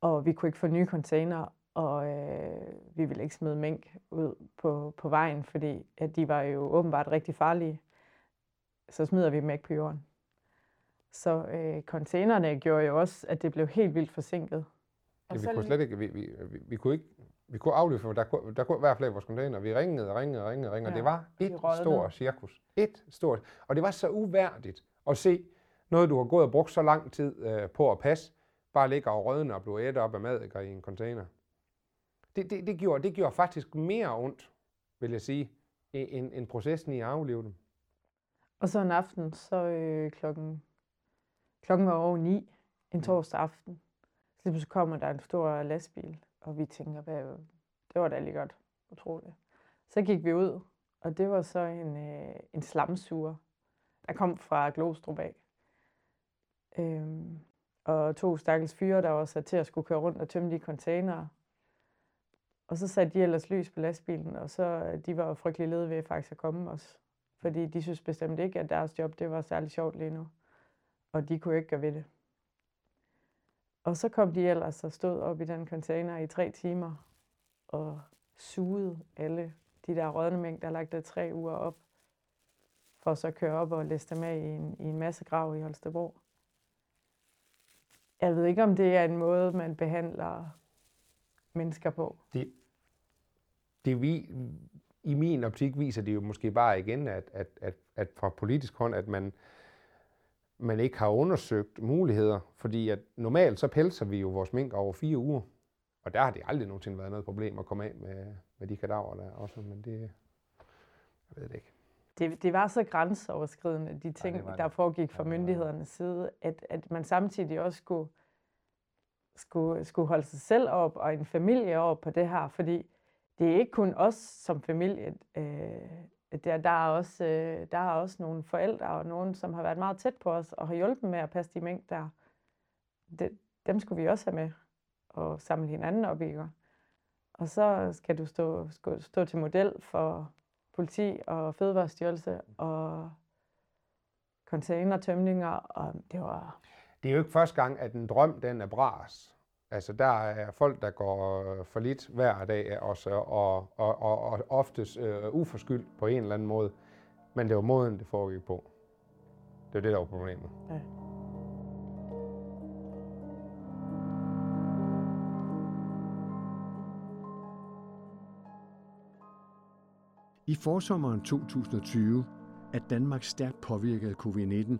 og vi kunne ikke få nye container, og øh, vi ville ikke smide mink ud på, på vejen, fordi at de var jo åbenbart rigtig farlige. Så smider vi dem ikke på jorden. Så øh, containerne gjorde jo også, at det blev helt vildt forsinket. Ja, vi kunne slet ikke, vi, vi, vi, vi kunne ikke, vi kunne aflive, for der kunne, der kunne være flere af vores container. Vi ringede og ringede og ringede og ringede. Ja, det var et stort cirkus. Et stort. Og det var så uværdigt at se noget, du har gået og brugt så lang tid øh, på at passe, bare ligger og rødne og bliver ædt op af madikker i en container. Det, det, det, gjorde, det gjorde faktisk mere ondt, vil jeg sige, end, end processen i at aflive dem. Og så en aften, så øh, klokken, klokken var over ni, en mm. torsdag aften, så kommer der en stor lastbil, og vi tænker, hvad, det var da lige godt, utroligt. Så gik vi ud, og det var så en, øh, en slamsuger, der kom fra Glostrup af. Øhm, og to stakkels fyre, der var sat til at skulle køre rundt og tømme de containere. Og så satte de ellers lys på lastbilen, og så øh, de var jo frygtelig lede ved faktisk at komme os. Fordi de synes bestemt ikke, at deres job det var særlig sjovt lige nu. Og de kunne ikke gøre ved det. Og så kom de ellers og stod op i den container i tre timer og sugede alle de der rådne mængder, der lagt der tre uger op, for så at køre op og læse dem af i en, i en masse grav i Holstebro. Jeg ved ikke, om det er en måde, man behandler mennesker på. Det, det vi, i min optik viser det jo måske bare igen, at, at, at, at fra politisk hånd, at man, man ikke har undersøgt muligheder. Fordi at normalt så pelser vi jo vores mink over fire uger. Og der har det aldrig nogensinde været noget problem at komme af med, med de kadaver der også. Men det, jeg ved det ikke. Det, det var så grænseoverskridende, de ting, ja, det det. der foregik fra myndighedernes side, at, at man samtidig også skulle, skulle, skulle holde sig selv op og en familie op på det her, fordi det er ikke kun os som familie. Øh, der, der, er også, øh, der er også nogle forældre og nogen, som har været meget tæt på os og har hjulpet med at passe de mængder der. Det, dem skulle vi også have med og samle hinanden op i. Og så skal du stå, stå til model for politi og fødevarestyrelse og containertømninger, og det var... Det er jo ikke første gang, at en drøm den er bras. Altså, der er folk, der går for lidt hver dag også, og, og, og, og oftest øh, uforskyldt på en eller anden måde. Men det var måden, det foregik på. Det var det, der var problemet. Ja. I forsommeren 2020 at Danmark stærkt påvirket af covid-19.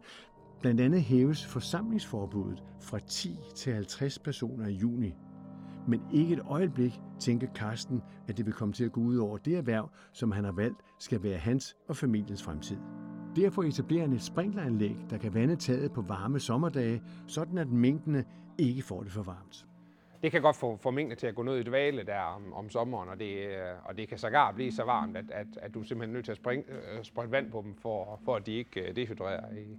Blandt andet hæves forsamlingsforbuddet fra 10 til 50 personer i juni. Men ikke et øjeblik tænker Karsten, at det vil komme til at gå ud over det erhverv, som han har valgt, skal være hans og familiens fremtid. Derfor etablerer han et sprinkleranlæg, der kan vande taget på varme sommerdage, sådan at mængdene ikke får det for varmt. Det kan godt få, få mængden til at gå ned i dvale der om, om sommeren, og det, øh, og det kan sågar blive så varmt, at, at, at du er simpelthen nødt til at springe, øh, sprøjte vand på dem, for, for at de ikke øh, dehydrerer. I.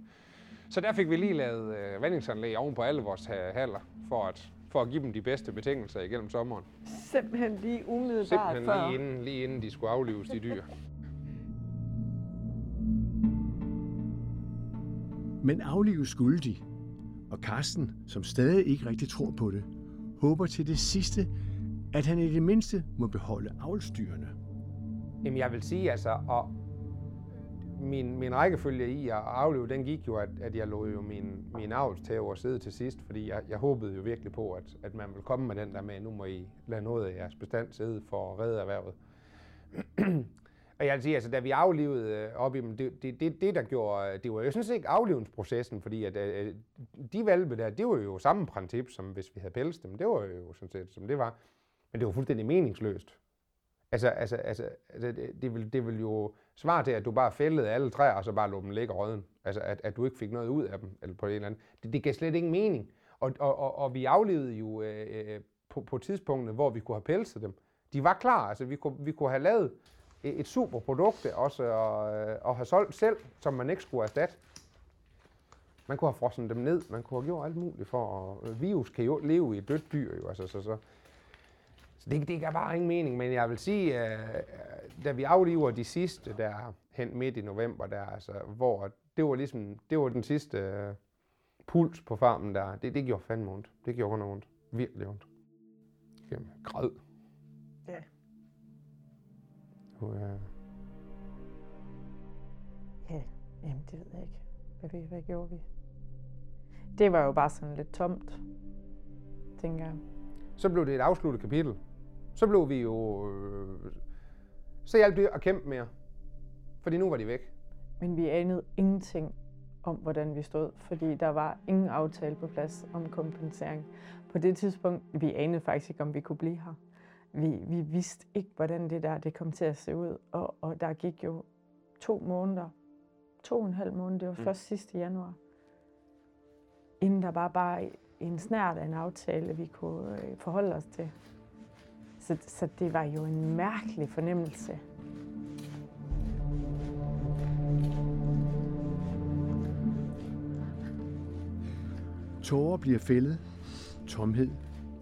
Så der fik vi lige lavet øh, vandingsanlæg oven på alle vores haller, for at, for at give dem de bedste betingelser igennem sommeren. Simpelthen lige umiddelbart Simpelthen før. lige inden, lige inden de skulle aflives, de dyr. <laughs> Men aflives skulle de, og Karsten, som stadig ikke rigtig tror på det, håber til det sidste, at han i det mindste må beholde avlstyrene. Jamen jeg vil sige, altså, og min, min rækkefølge i at afleve, den gik jo, at, at jeg lå jo min, min avlstæver sidde til sidst, fordi jeg, jeg håbede jo virkelig på, at, at man ville komme med den der med, nu må I lade noget af jeres bestand sidde for at redde erhvervet. <clears throat> og jeg vil sige, altså da vi aflevede øh, op i dem, det, det, det, det der gjorde, øh, det var jo sådan set ikke aflevningsprocessen, fordi at, at de valpe der, det var jo samme princip, som hvis vi havde pelset dem, det var jo sådan set, som det var. Men det var fuldstændig meningsløst. Altså, altså, altså, altså det, det, vil, det vil jo svare til, at du bare fældede alle træer, og så bare lå dem ligge råden. Altså, at, at du ikke fik noget ud af dem, eller på en eller anden. Det, det gav slet ingen mening. Og, og, og, og vi aflevede jo øh, øh, på, på tidspunktet, hvor vi kunne have pelset dem. De var klar, altså vi kunne, vi kunne have lavet e, et, super produkt også, og, øh, og have solgt selv, som man ikke skulle erstatte. Man kunne have frosset dem ned, man kunne have gjort alt muligt for, at virus kan jo leve i et dødt dyr, jo, altså, så, så, så det, det gør bare ingen mening, men jeg vil sige, øh, da vi afliver de sidste der hen midt i november, der, altså, hvor det var ligesom, det var den sidste øh, puls på farmen der, det, det gjorde fandme ondt. Det gjorde noget ondt. Virkelig ondt. Jamen, græd. Ja. Nu, øh, Ja, jamen det ved jeg ikke. Hvad, vi, hvad gjorde vi? Det var jo bare sådan lidt tomt, tænker jeg. så blev det et afsluttet kapitel. Så blev vi jo... Øh, så hjalp det at kæmpe mere. Fordi nu var de væk. Men vi anede ingenting om, hvordan vi stod, fordi der var ingen aftale på plads om kompensering. På det tidspunkt, vi anede faktisk ikke, om vi kunne blive her. Vi, vi vidste ikke, hvordan det der det kom til at se ud, og, og der gik jo to måneder, to og en halv måned, det var Mm. først sidste januar, inden der var bare en snært af en aftale, vi kunne øh, forholde os til. Så, så det var jo en mærkelig fornemmelse. Tårer bliver fældet, tomhed,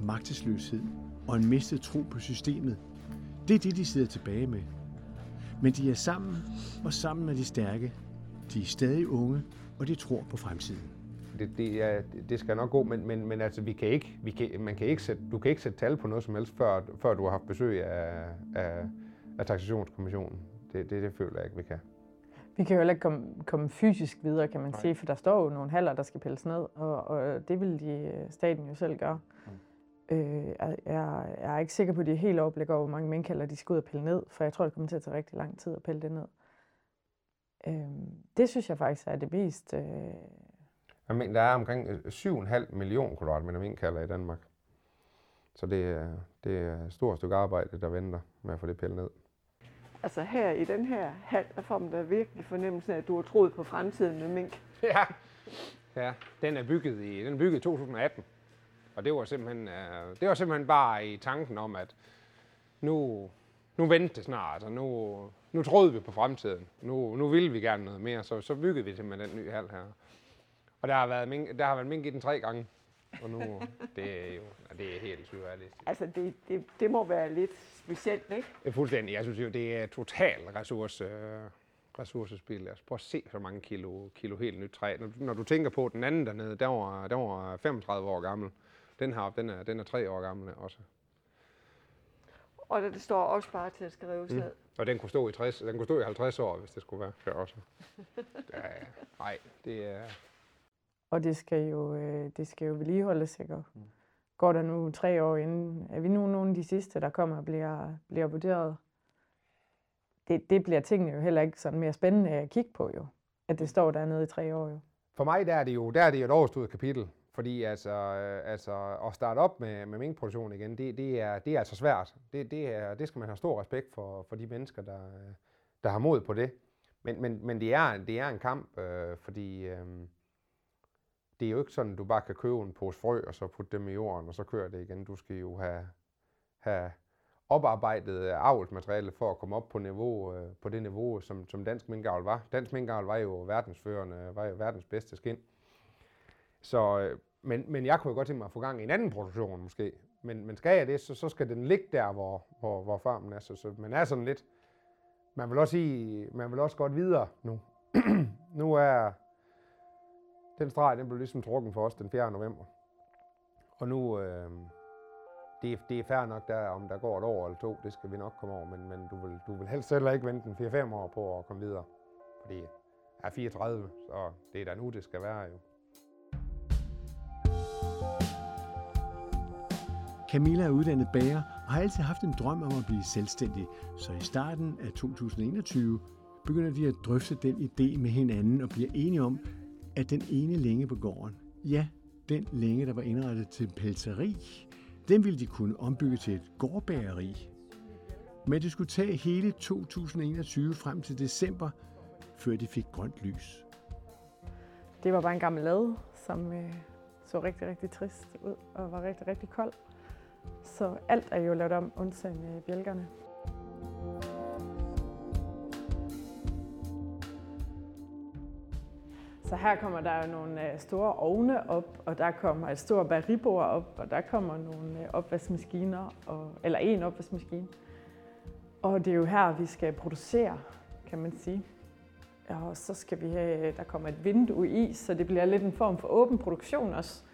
magtesløshed og en mistet tro på systemet. Det er det, de sidder tilbage med. Men de er sammen, og sammen er de stærke. De er stadig unge, og de tror på fremtiden. Det, det, er, det skal nok gå, men, men, men altså, vi kan ikke, vi kan, man kan ikke sætte, du kan ikke sætte tal på noget som helst, før, før du har haft besøg af, af, af taxationskommissionen. Det, det, det føler jeg ikke, vi kan. Vi kan jo heller ikke komme, komme fysisk videre, kan man Nej. sige, for der står jo nogle haller, der skal pilles ned, og, og det vil de, øh, staten jo selv gøre. Mm. Øh, jeg, jeg er ikke sikker på, at de er helt overblik over, hvor mange minkhaller de skal ud og pille ned, for jeg tror, det kommer til at tage rigtig lang tid at pille det ned. Øh, det synes jeg faktisk er det mest... Øh, Jeg mener, der er omkring øh, 7,5 millioner kvadratmeter minkkalder i Danmark. Så det, er- det er et stort stykke arbejde, der venter med at få det pillet ned. Altså her i den her hal, der får man da virkelig fornemmelsen af, at du har troet på fremtiden med mink. Ja. ja, den er bygget i, den er bygget i 2018. Og det var simpelthen, øh, det var simpelthen bare i tanken om, at nu, nu ventede det snart. Altså nu, nu troede vi på fremtiden. Nu, nu ville vi gerne noget mere, så, så byggede vi simpelthen den nye hal her. Og der har været mink, der har været mink i den tre gange. Og nu, det er jo det er helt surrealistisk. Altså det, det, det må være lidt specielt, ikke? Det er fuldstændig. Jeg synes jo, det er total ressource, øh, ressourcespil. Altså, prøv at se, så mange kilo, kilo helt nyt træ. Når, du- når du tænker på, at den anden dernede, der var, der var 35 år gammel. Den her, den er, den er 3 år gammel også. Og det står også bare til at skal rives Mm. ned. Og den kunne stå i 60, den kunne stå i 50 år, hvis det skulle være for også. <laughs> Ja, nej, det er... og det skal jo, øh, det skal jo vedligeholdes, ikke? Og Går der nu tre år inden, er vi nu nogle af de sidste, der kommer og bliver, bliver vurderet? det, det bliver tingene jo heller ikke sådan mere spændende at kigge på jo. At det står dernede i tre år jo. For mig der er det jo, der er det jo et overstået kapitel. Fordi altså, øh, altså at starte op med, med minkproduktion igen, det, det, er, det er altså svært. Det, det, er, det skal man have stor respekt for, for de mennesker, der, der har mod på det. Men, men, men det, er, det er en kamp, øh, fordi øh, det er jo ikke sådan, at du bare kan købe en pose frø, og så putte dem i jorden, og så kører det igen. Du skal jo have, have oparbejdet øh, avlsmateriale for at komme op på, niveau, øh, på det niveau, som, som dansk minkavl var. Dansk minkavl var jo verdensførende, var jo verdens bedste skin. Så, øh, men, men jeg kunne jo godt tænke mig at få gang i en anden produktion måske. Men, men skal jeg det, så, så skal den ligge der, hvor, hvor, hvor farmen er. Så, så man er sådan lidt... Man vil også sige, man vil også godt videre nu. <clears throat> nu er den streg, den blev ligesom trukken for os den 4. november. Og nu, øh, det, det er fair nok, der, om der går et år eller to, det skal vi nok komme over, men, men du, vil, du vil helst heller ikke vente en 4-5 år på at komme videre. Fordi jeg er 34, så det er da nu, det skal være jo. Camilla er uddannet bager og har altid haft en drøm om at blive selvstændig, så i starten af 2021 begynder de at drøfte den idé med hinanden og bliver enige om, at den ene længe på gården, ja, den længe, der var indrettet til pelseri, den ville de kunne ombygge til et gårdbageri. Men det skulle tage hele 2021 frem til december, før de fik grønt lys. Det var bare en gammel lade, som øh, så rigtig, rigtig trist ud og var rigtig, rigtig kold. Så alt er jo lavet om, undtagen øh, bjælkerne. Så her kommer der jo nogle øh, store ovne op, og der kommer et stort baribord op, og der kommer nogle øh, opvaskemaskiner, og, eller en opvaskemaskine. Og det er jo her, vi skal producere, kan man sige. Og så skal vi have, øh, der kommer et vindue i, så det bliver lidt en form for åben produktion også.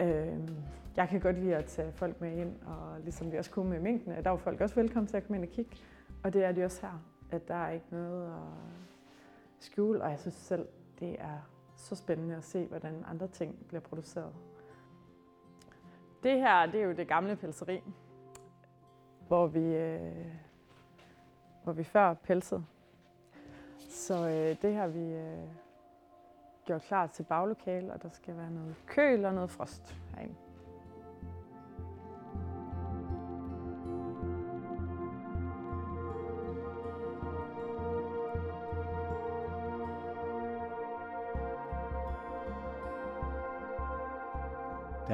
Øhm, jeg kan godt lide at tage folk med ind, og ligesom vi også kunne med mængden, der var folk også velkommen til at komme ind og kigge. Og det er de også her, at der er ikke noget at skjule, og jeg synes selv, det er så spændende at se, hvordan andre ting bliver produceret. Det her, det er jo det gamle pelseri, hvor vi, øh, hvor vi før pelsede. Så øh, det har vi øh, gjort klar til baglokale, og der skal være noget køl og noget frost herinde.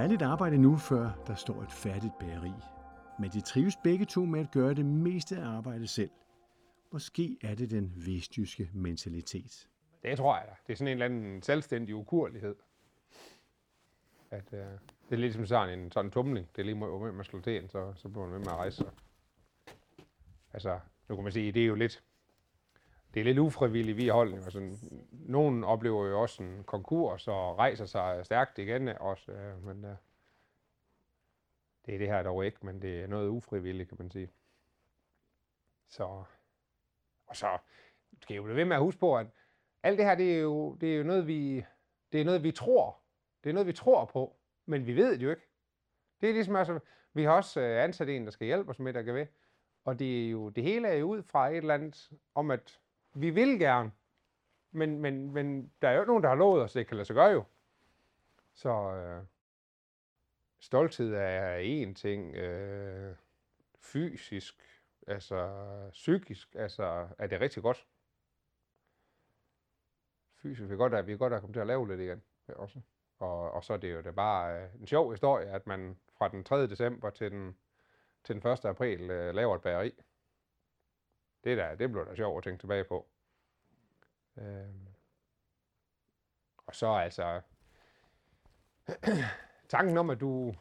Er lidt arbejde nu, før der står et færdigt bageri. Men de trives begge to med at gøre det meste af arbejdet selv. Måske er det den vestjyske mentalitet. Det tror jeg da. Det er sådan en eller anden selvstændig ukurlighed. At, øh, det er lidt som sådan en sådan tumling. Det er lige med, med at slå til så, så bliver man ved med at rejse sig. Altså, nu kan man sige, det er jo lidt, det er lidt ufrivilligt vi holdning. Altså, nogen oplever jo også en konkurs og rejser sig stærkt igen også, øh, men øh, det er det her dog ikke, men det er noget ufrivilligt, kan man sige. Så, og så skal jeg jo blive ved med at huske på, at alt det her, det er jo, det er jo noget, vi, det er noget, vi tror. Det er noget, vi tror på, men vi ved det jo ikke. Det er ligesom altså, vi har også øh, ansat en, der skal hjælpe os med det, ved. Og det, er jo, det hele er jo ud fra et eller andet om, at vi vil gerne, men, men, men der er jo ikke nogen, der har lovet os, det kan lade sig gøre jo. Så øh, stolthed er en ting, øh, fysisk, altså psykisk, altså er det rigtig godt. Fysisk er godt, at vi er godt at komme til at lave lidt igen også. Og, og så er det jo det bare øh, en sjov historie, at man fra den 3. december til den, til den 1. april øh, laver et bageri. Det, der, det blev da sjovt at tænke tilbage på. Øhm. Og så altså, <clears throat> tanken om, at du,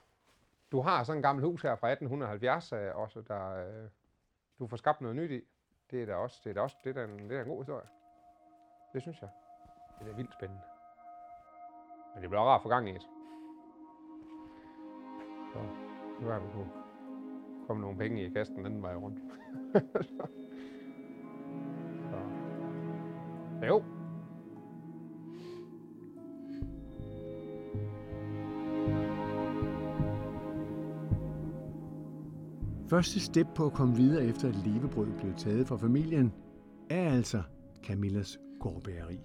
du har sådan en gammel hus her fra 1870 øh, også, der øh, du får skabt noget nyt i. Det er da også, det er da også det er da en, det er en god historie. Det synes jeg. Det er vildt spændende. Men det bliver rart for gang i et. Så nu er vi kunne komme nogle penge i kassen den vej rundt. <laughs> Jo. Første step på at komme videre efter at levebrød blev taget fra familien, er altså Camillas gårdbæreri.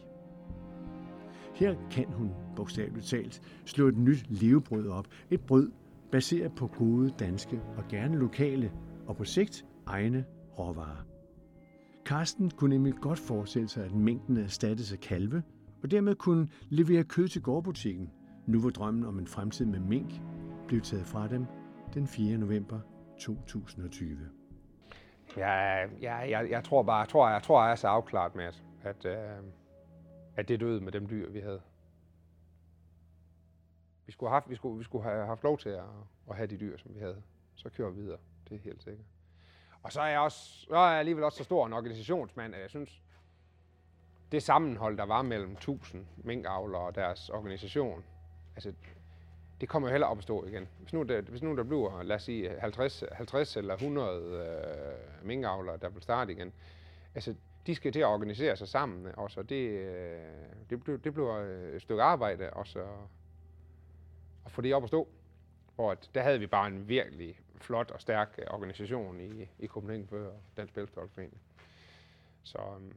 Her kan hun, bogstaveligt talt, slå et nyt levebrød op. Et brød baseret på gode danske og gerne lokale og på sigt egne råvarer. Karsten kunne nemlig godt forestille sig, at mængden erstattes af kalve, og dermed kunne levere kød til gårdbutikken. Nu var drømmen om en fremtid med mink blev taget fra dem den 4. november 2020. Ja, ja jeg, jeg tror bare, jeg tror, jeg tror, jeg er så afklaret med, at, at, at det døde med dem dyr, vi havde. Vi skulle have haft, vi skulle, vi skulle have haft lov til at, at have de dyr, som vi havde. Så kører vi videre, det er helt sikkert. Og så er jeg, også, så er jeg alligevel også så stor en organisationsmand, at jeg synes, det sammenhold, der var mellem 1000 minkavlere og deres organisation, altså, det kommer jo heller op at stå igen. Hvis nu, der, hvis nu der bliver, lad os sige, 50, 50 eller 100 øh, minkavlere, der vil starte igen, altså, de skal til at organisere sig sammen, og så det, øh, det, det bliver et stykke arbejde, og så at få det op at stå. Hvor at, der havde vi bare en virkelig flot og stærk øh, organisation i, i Copenhagen for Dansk Bæltstolforening. Så, øhm,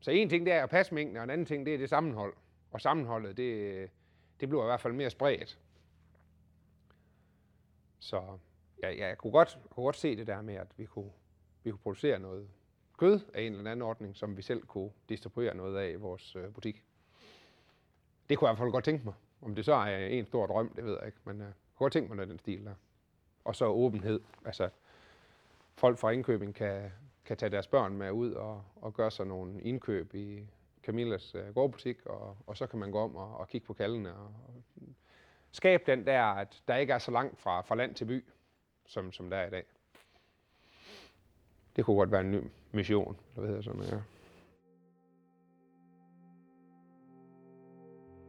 så en ting det er at passe mængden, og en anden ting det er det sammenhold. Og sammenholdet, det, det bliver i hvert fald mere spredt. Så ja, ja, jeg kunne godt, kunne godt se det der med, at vi kunne, vi kunne producere noget kød af en eller anden ordning, som vi selv kunne distribuere noget af i vores øh, butik. Det kunne jeg i hvert fald godt tænke mig. Om det så er en stor drøm, det ved jeg ikke, men jeg kunne godt tænke mig noget den stil der. Og så åbenhed. Altså, folk fra indkøbing kan, kan tage deres børn med ud og, og gøre sig nogle indkøb i Camillas uh, gårdbutik, og, og så kan man gå om og, og kigge på kaldene og, og skabe den der, at der ikke er så langt fra, fra land til by, som, som der er i dag. Det kunne godt være en ny mission, eller hvad hedder sådan noget. Ja.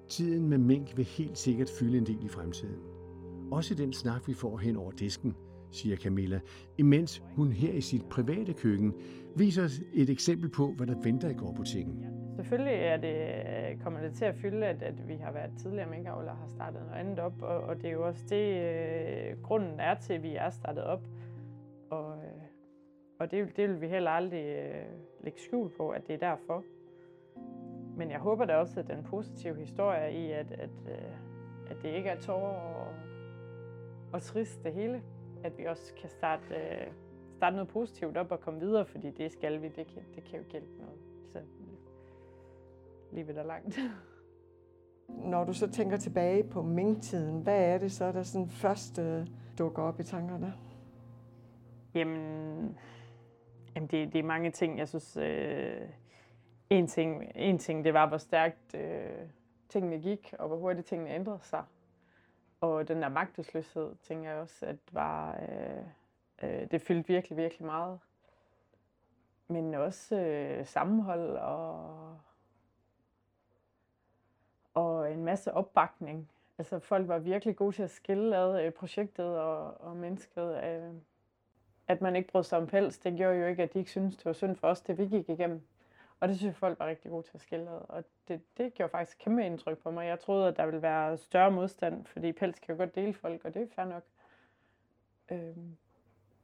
Tiden med mink vil helt sikkert fylde en del i fremtiden. Også den snak, vi får hen over disken, siger Camilla, imens hun her i sit private køkken viser os et eksempel på, hvad der venter i gårdbutikken. Selvfølgelig er det, øh, kommer det til at fylde, at, at vi har været tidligere minkavlere og har startet noget andet op, og, og det er jo også det, øh, grunden er til, at vi er startet op. Og, øh, og det, det vil vi heller aldrig øh, lægge skjul på, at det er derfor. Men jeg håber da også, at den positive historie i, at, at, øh, at det ikke er tårer og, og trist det hele, at vi også kan starte, øh, starte noget positivt op og komme videre, fordi det skal vi, det kan, det kan jo hjælpe noget. Så livet er langt. Når du så tænker tilbage på minktiden, hvad er det så, der sådan først øh, dukker op i tankerne? Jamen, jamen det, det er mange ting. Jeg synes, øh, en, ting, en ting, det var, hvor stærkt øh, tingene gik, og hvor hurtigt tingene ændrede sig. Og den der magtesløshed, tænker jeg også, at var, øh, øh, det fyldte virkelig, virkelig meget. Men også øh, sammenhold og, og en masse opbakning. Altså folk var virkelig gode til at skille ad øh, projektet og, og mennesket. Øh, at man ikke brød sig om pels, det gjorde jo ikke, at de ikke syntes, det var synd for os, det vi gik igennem. Og det synes jeg, folk var rigtig gode til at skille ad. Og det, det gjorde faktisk kæmpe indtryk på mig. Jeg troede, at der ville være større modstand, fordi pels kan jo godt dele folk, og det er fair nok. Øhm,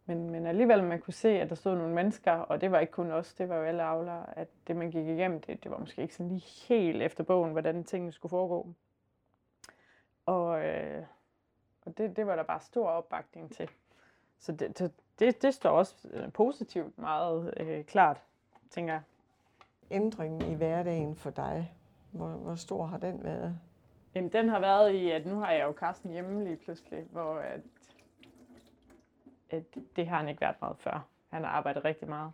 men, men alligevel man kunne se, at der stod nogle mennesker, og det var ikke kun os, det var jo alle avlere, at det man gik igennem, det, det var måske ikke sådan lige helt efter bogen, hvordan tingene skulle foregå. Og, øh, og det, det var der bare stor opbakning til. Så det, det, det står også øh, positivt meget øh, klart, tænker jeg ændringen i hverdagen for dig? Hvor, hvor stor har den været? Jamen, den har været i, at nu har jeg jo Karsten hjemme lige pludselig, hvor at, at det har han ikke været meget før. Han har arbejdet rigtig meget.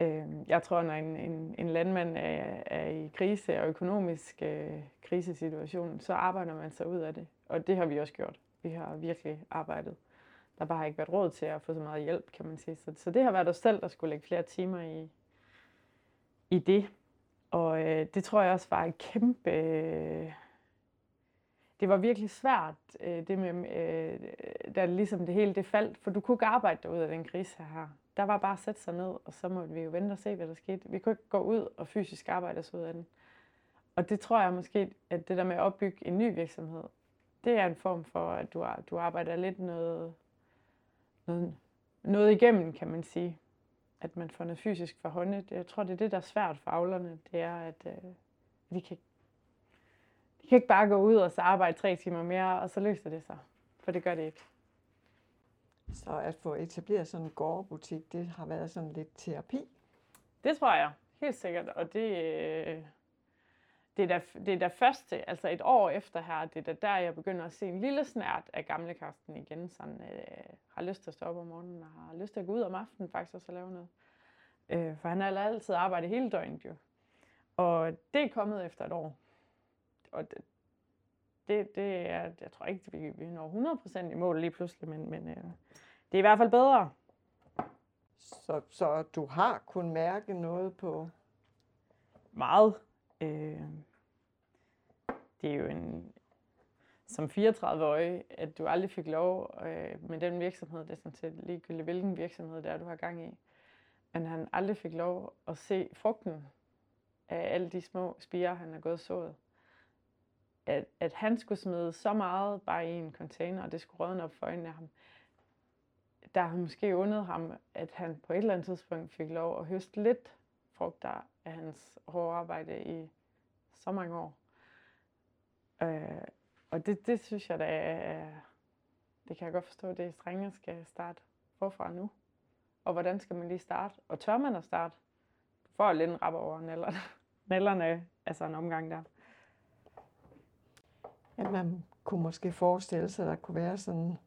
Øhm, jeg tror, når en, en, en landmand er, er i krise og økonomisk øh, krisesituation, så arbejder man sig ud af det. Og det har vi også gjort. Vi har virkelig arbejdet. Der bare har ikke været råd til at få så meget hjælp, kan man sige. Så, så det har været os selv, der skulle lægge flere timer i, i det. Og øh, det tror jeg også var et kæmpe... Øh, det var virkelig svært, øh, det med, øh, da ligesom det hele det faldt, for du kunne ikke arbejde derud af den krise her. Der var bare at sætte sig ned, og så måtte vi jo vente og se, hvad der skete. Vi kunne ikke gå ud og fysisk arbejde os ud af den. Og det tror jeg måske, at det der med at opbygge en ny virksomhed, det er en form for, at du, du arbejder lidt noget, noget noget igennem, kan man sige. At man får noget fysisk for håndet. Jeg tror, det er det, der er svært for avlerne. Det er, at øh, de, kan, de kan ikke bare gå ud og så arbejde tre timer mere, og så løser det sig. For det gør det ikke. Så at få etableret sådan en gårdbutik, det har været sådan lidt terapi. Det tror jeg, helt sikkert. Og det, øh, det, er da, det er da første, altså et år efter her, det er da der, jeg begynder at se en lille snært af gamle Karsten igen. Sådan, øh, har lyst til at stå op om morgenen, og har lyst til at gå ud om aftenen faktisk også og lave noget. Øh, for han har altid arbejdet hele døgnet jo. Og det er kommet efter et år. Og det, det, det er, jeg tror ikke, vi, vi når 100% i mål lige pludselig, men, men øh, det er i hvert fald bedre. Så, så du har kun mærke noget på... Meget. Øh, det er jo en, som 34-årig, at du aldrig fik lov øh, med den virksomhed, det er sådan set ligegyldigt, hvilken virksomhed det er, du har gang i, men han aldrig fik lov at se frugten af alle de små spirer, han har gået og sået. At, at han skulle smide så meget bare i en container, og det skulle rådne op for øjnene af ham. Der har måske undet ham, at han på et eller andet tidspunkt fik lov at høste lidt frugter af hans hårde arbejde i så mange år. Øh, og det, det synes jeg da det kan jeg godt forstå, det strenge skal starte forfra nu. Og hvordan skal man lige starte? Og tør man at starte? For får lidt en rap over nallerne, <laughs> nallerne, altså en omgang der. Ja, man kunne måske forestille sig, at der kunne være sådan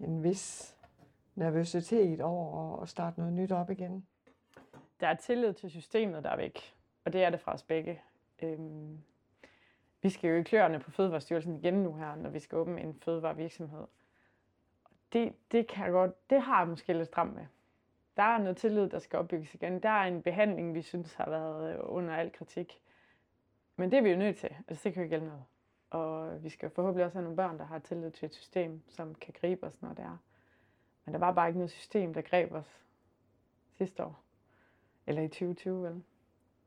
en vis nervøsitet over at starte noget nyt op igen. Der er tillid til systemet, der er væk. Og det er det fra os begge. Øhm, vi skal jo i kløerne på Fødevarestyrelsen igen nu her, når vi skal åbne en fødevarevirksomhed. Det, det, kan jeg godt, det har jeg måske lidt stramt med. Der er noget tillid, der skal opbygges igen. Der er en behandling, vi synes har været øh, under al kritik. Men det er vi jo nødt til. Altså, det kan jo ikke hjælpe noget. Og vi skal forhåbentlig også have nogle børn, der har tillid til et system, som kan gribe os, når det er. Men der var bare ikke noget system, der greb os sidste år. Eller i 2020, vel?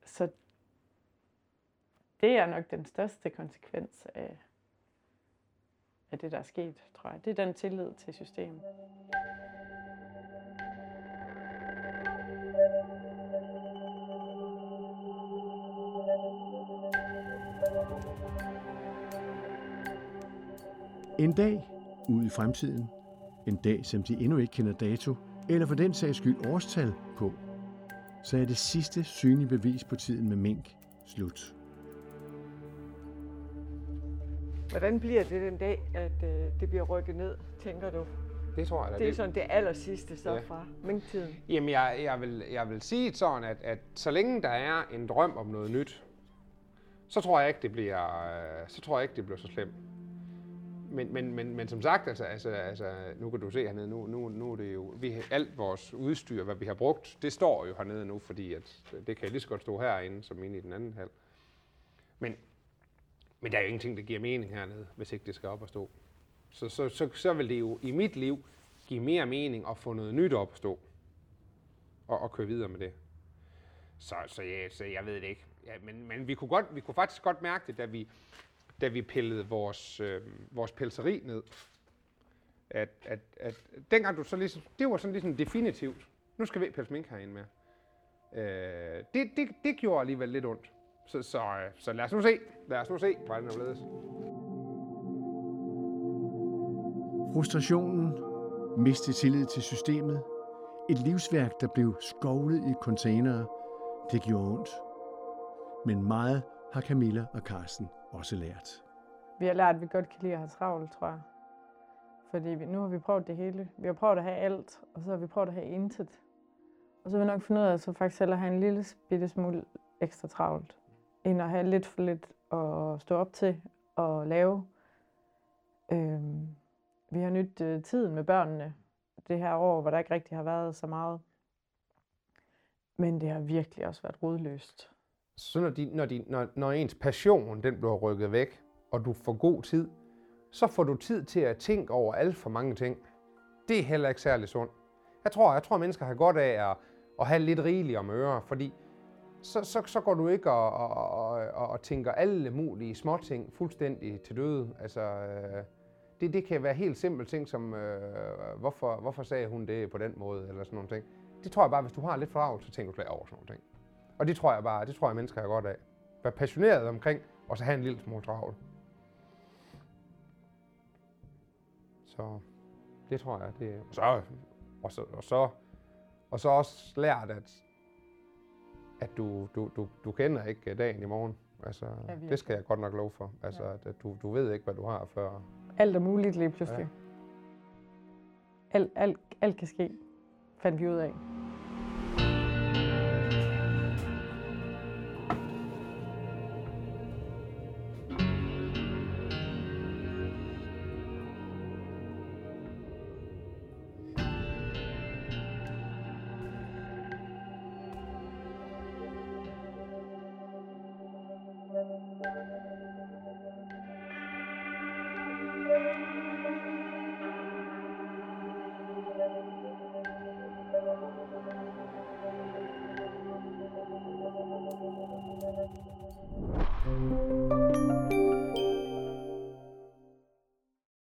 Så det er nok den største konsekvens af, af det, der er sket, tror jeg. Det er den tillid til systemet. En dag ude i fremtiden, en dag, som de endnu ikke kender dato, eller for den sags skyld årstal på, så er det sidste synlige bevis på tiden med mink slut. Hvordan bliver det den dag, at øh, det bliver rykket ned, tænker du? Det tror jeg da. Det er sådan det aller sidste så Ja. fra minktiden. Jamen, jeg, jeg, vil, jeg vil sige det sådan, at, at så længe der er en drøm om noget nyt, så tror jeg ikke, det bliver, øh, så tror jeg ikke, det bliver så slemt. Men, men, men, men som sagt, altså, altså, altså, nu kan du se hernede, nu, nu, nu er det jo, vi, alt vores udstyr, hvad vi har brugt, det står jo hernede nu, fordi at, det kan lige så godt stå herinde, som inde i den anden hal. Men, men der er jo ingenting, der giver mening hernede, hvis ikke det skal op og stå. Så, så, så, så vil det jo i mit liv give mere mening at få noget nyt op at stå og, og køre videre med det. Så, så, ja, så jeg ved det ikke. Ja, men, men vi, kunne godt, vi kunne faktisk godt mærke det, da vi, da vi pillede vores, øh, vores pelseri ned. At, at, at dengang du så ligesom, det var sådan ligesom definitivt. Nu skal vi pelse mink herinde med. Øh, det, det, det gjorde alligevel lidt ondt. Så, så, øh, så lad os nu se. Lad os nu se, hvordan det ledes. Frustrationen, miste tillid til systemet, et livsværk, der blev skovlet i containere, det gjorde ondt. Men meget har Camilla og Carsten også lært. Vi har lært, at vi godt kan lide at have travlt, tror jeg. Fordi vi, nu har vi prøvet det hele. Vi har prøvet at have alt, og så har vi prøvet at have intet. Og så har vi nok fundet ud af, at så faktisk hellere have en lille bitte smule ekstra travlt, end at have lidt for lidt at stå op til og lave. Øhm, vi har nyt øh, tiden med børnene det her år, hvor der ikke rigtig har været så meget. Men det har virkelig også været rodløst. Så når, de, når, de, når, når ens passion den bliver rykket væk, og du får god tid, så får du tid til at tænke over alt for mange ting. Det er heller ikke særlig sundt. Jeg tror, jeg tror mennesker har godt af at, at have lidt rigeligt om ører, fordi så, så, så går du ikke og, og, og, og, tænker alle mulige småting fuldstændig til døde. Altså, øh, det, det kan være helt simple ting som, øh, hvorfor, hvorfor sagde hun det på den måde, eller sådan nogle ting. Det tror jeg bare, hvis du har lidt fordraget, så tænker du slet over sådan nogle ting. Og det tror jeg bare, det tror jeg mennesker er godt af. Vær passioneret omkring, og så have en lille smule travlt. Så det tror jeg, det og så, og så, og så, og så også lært, at, at du, du, du, du kender ikke dagen i morgen. Altså, Ja, det skal jeg godt nok love for. Altså, Ja. at du, du ved ikke, hvad du har før. Alt er muligt lige pludselig. Ja. Alt, alt, alt kan ske, fandt vi ud af.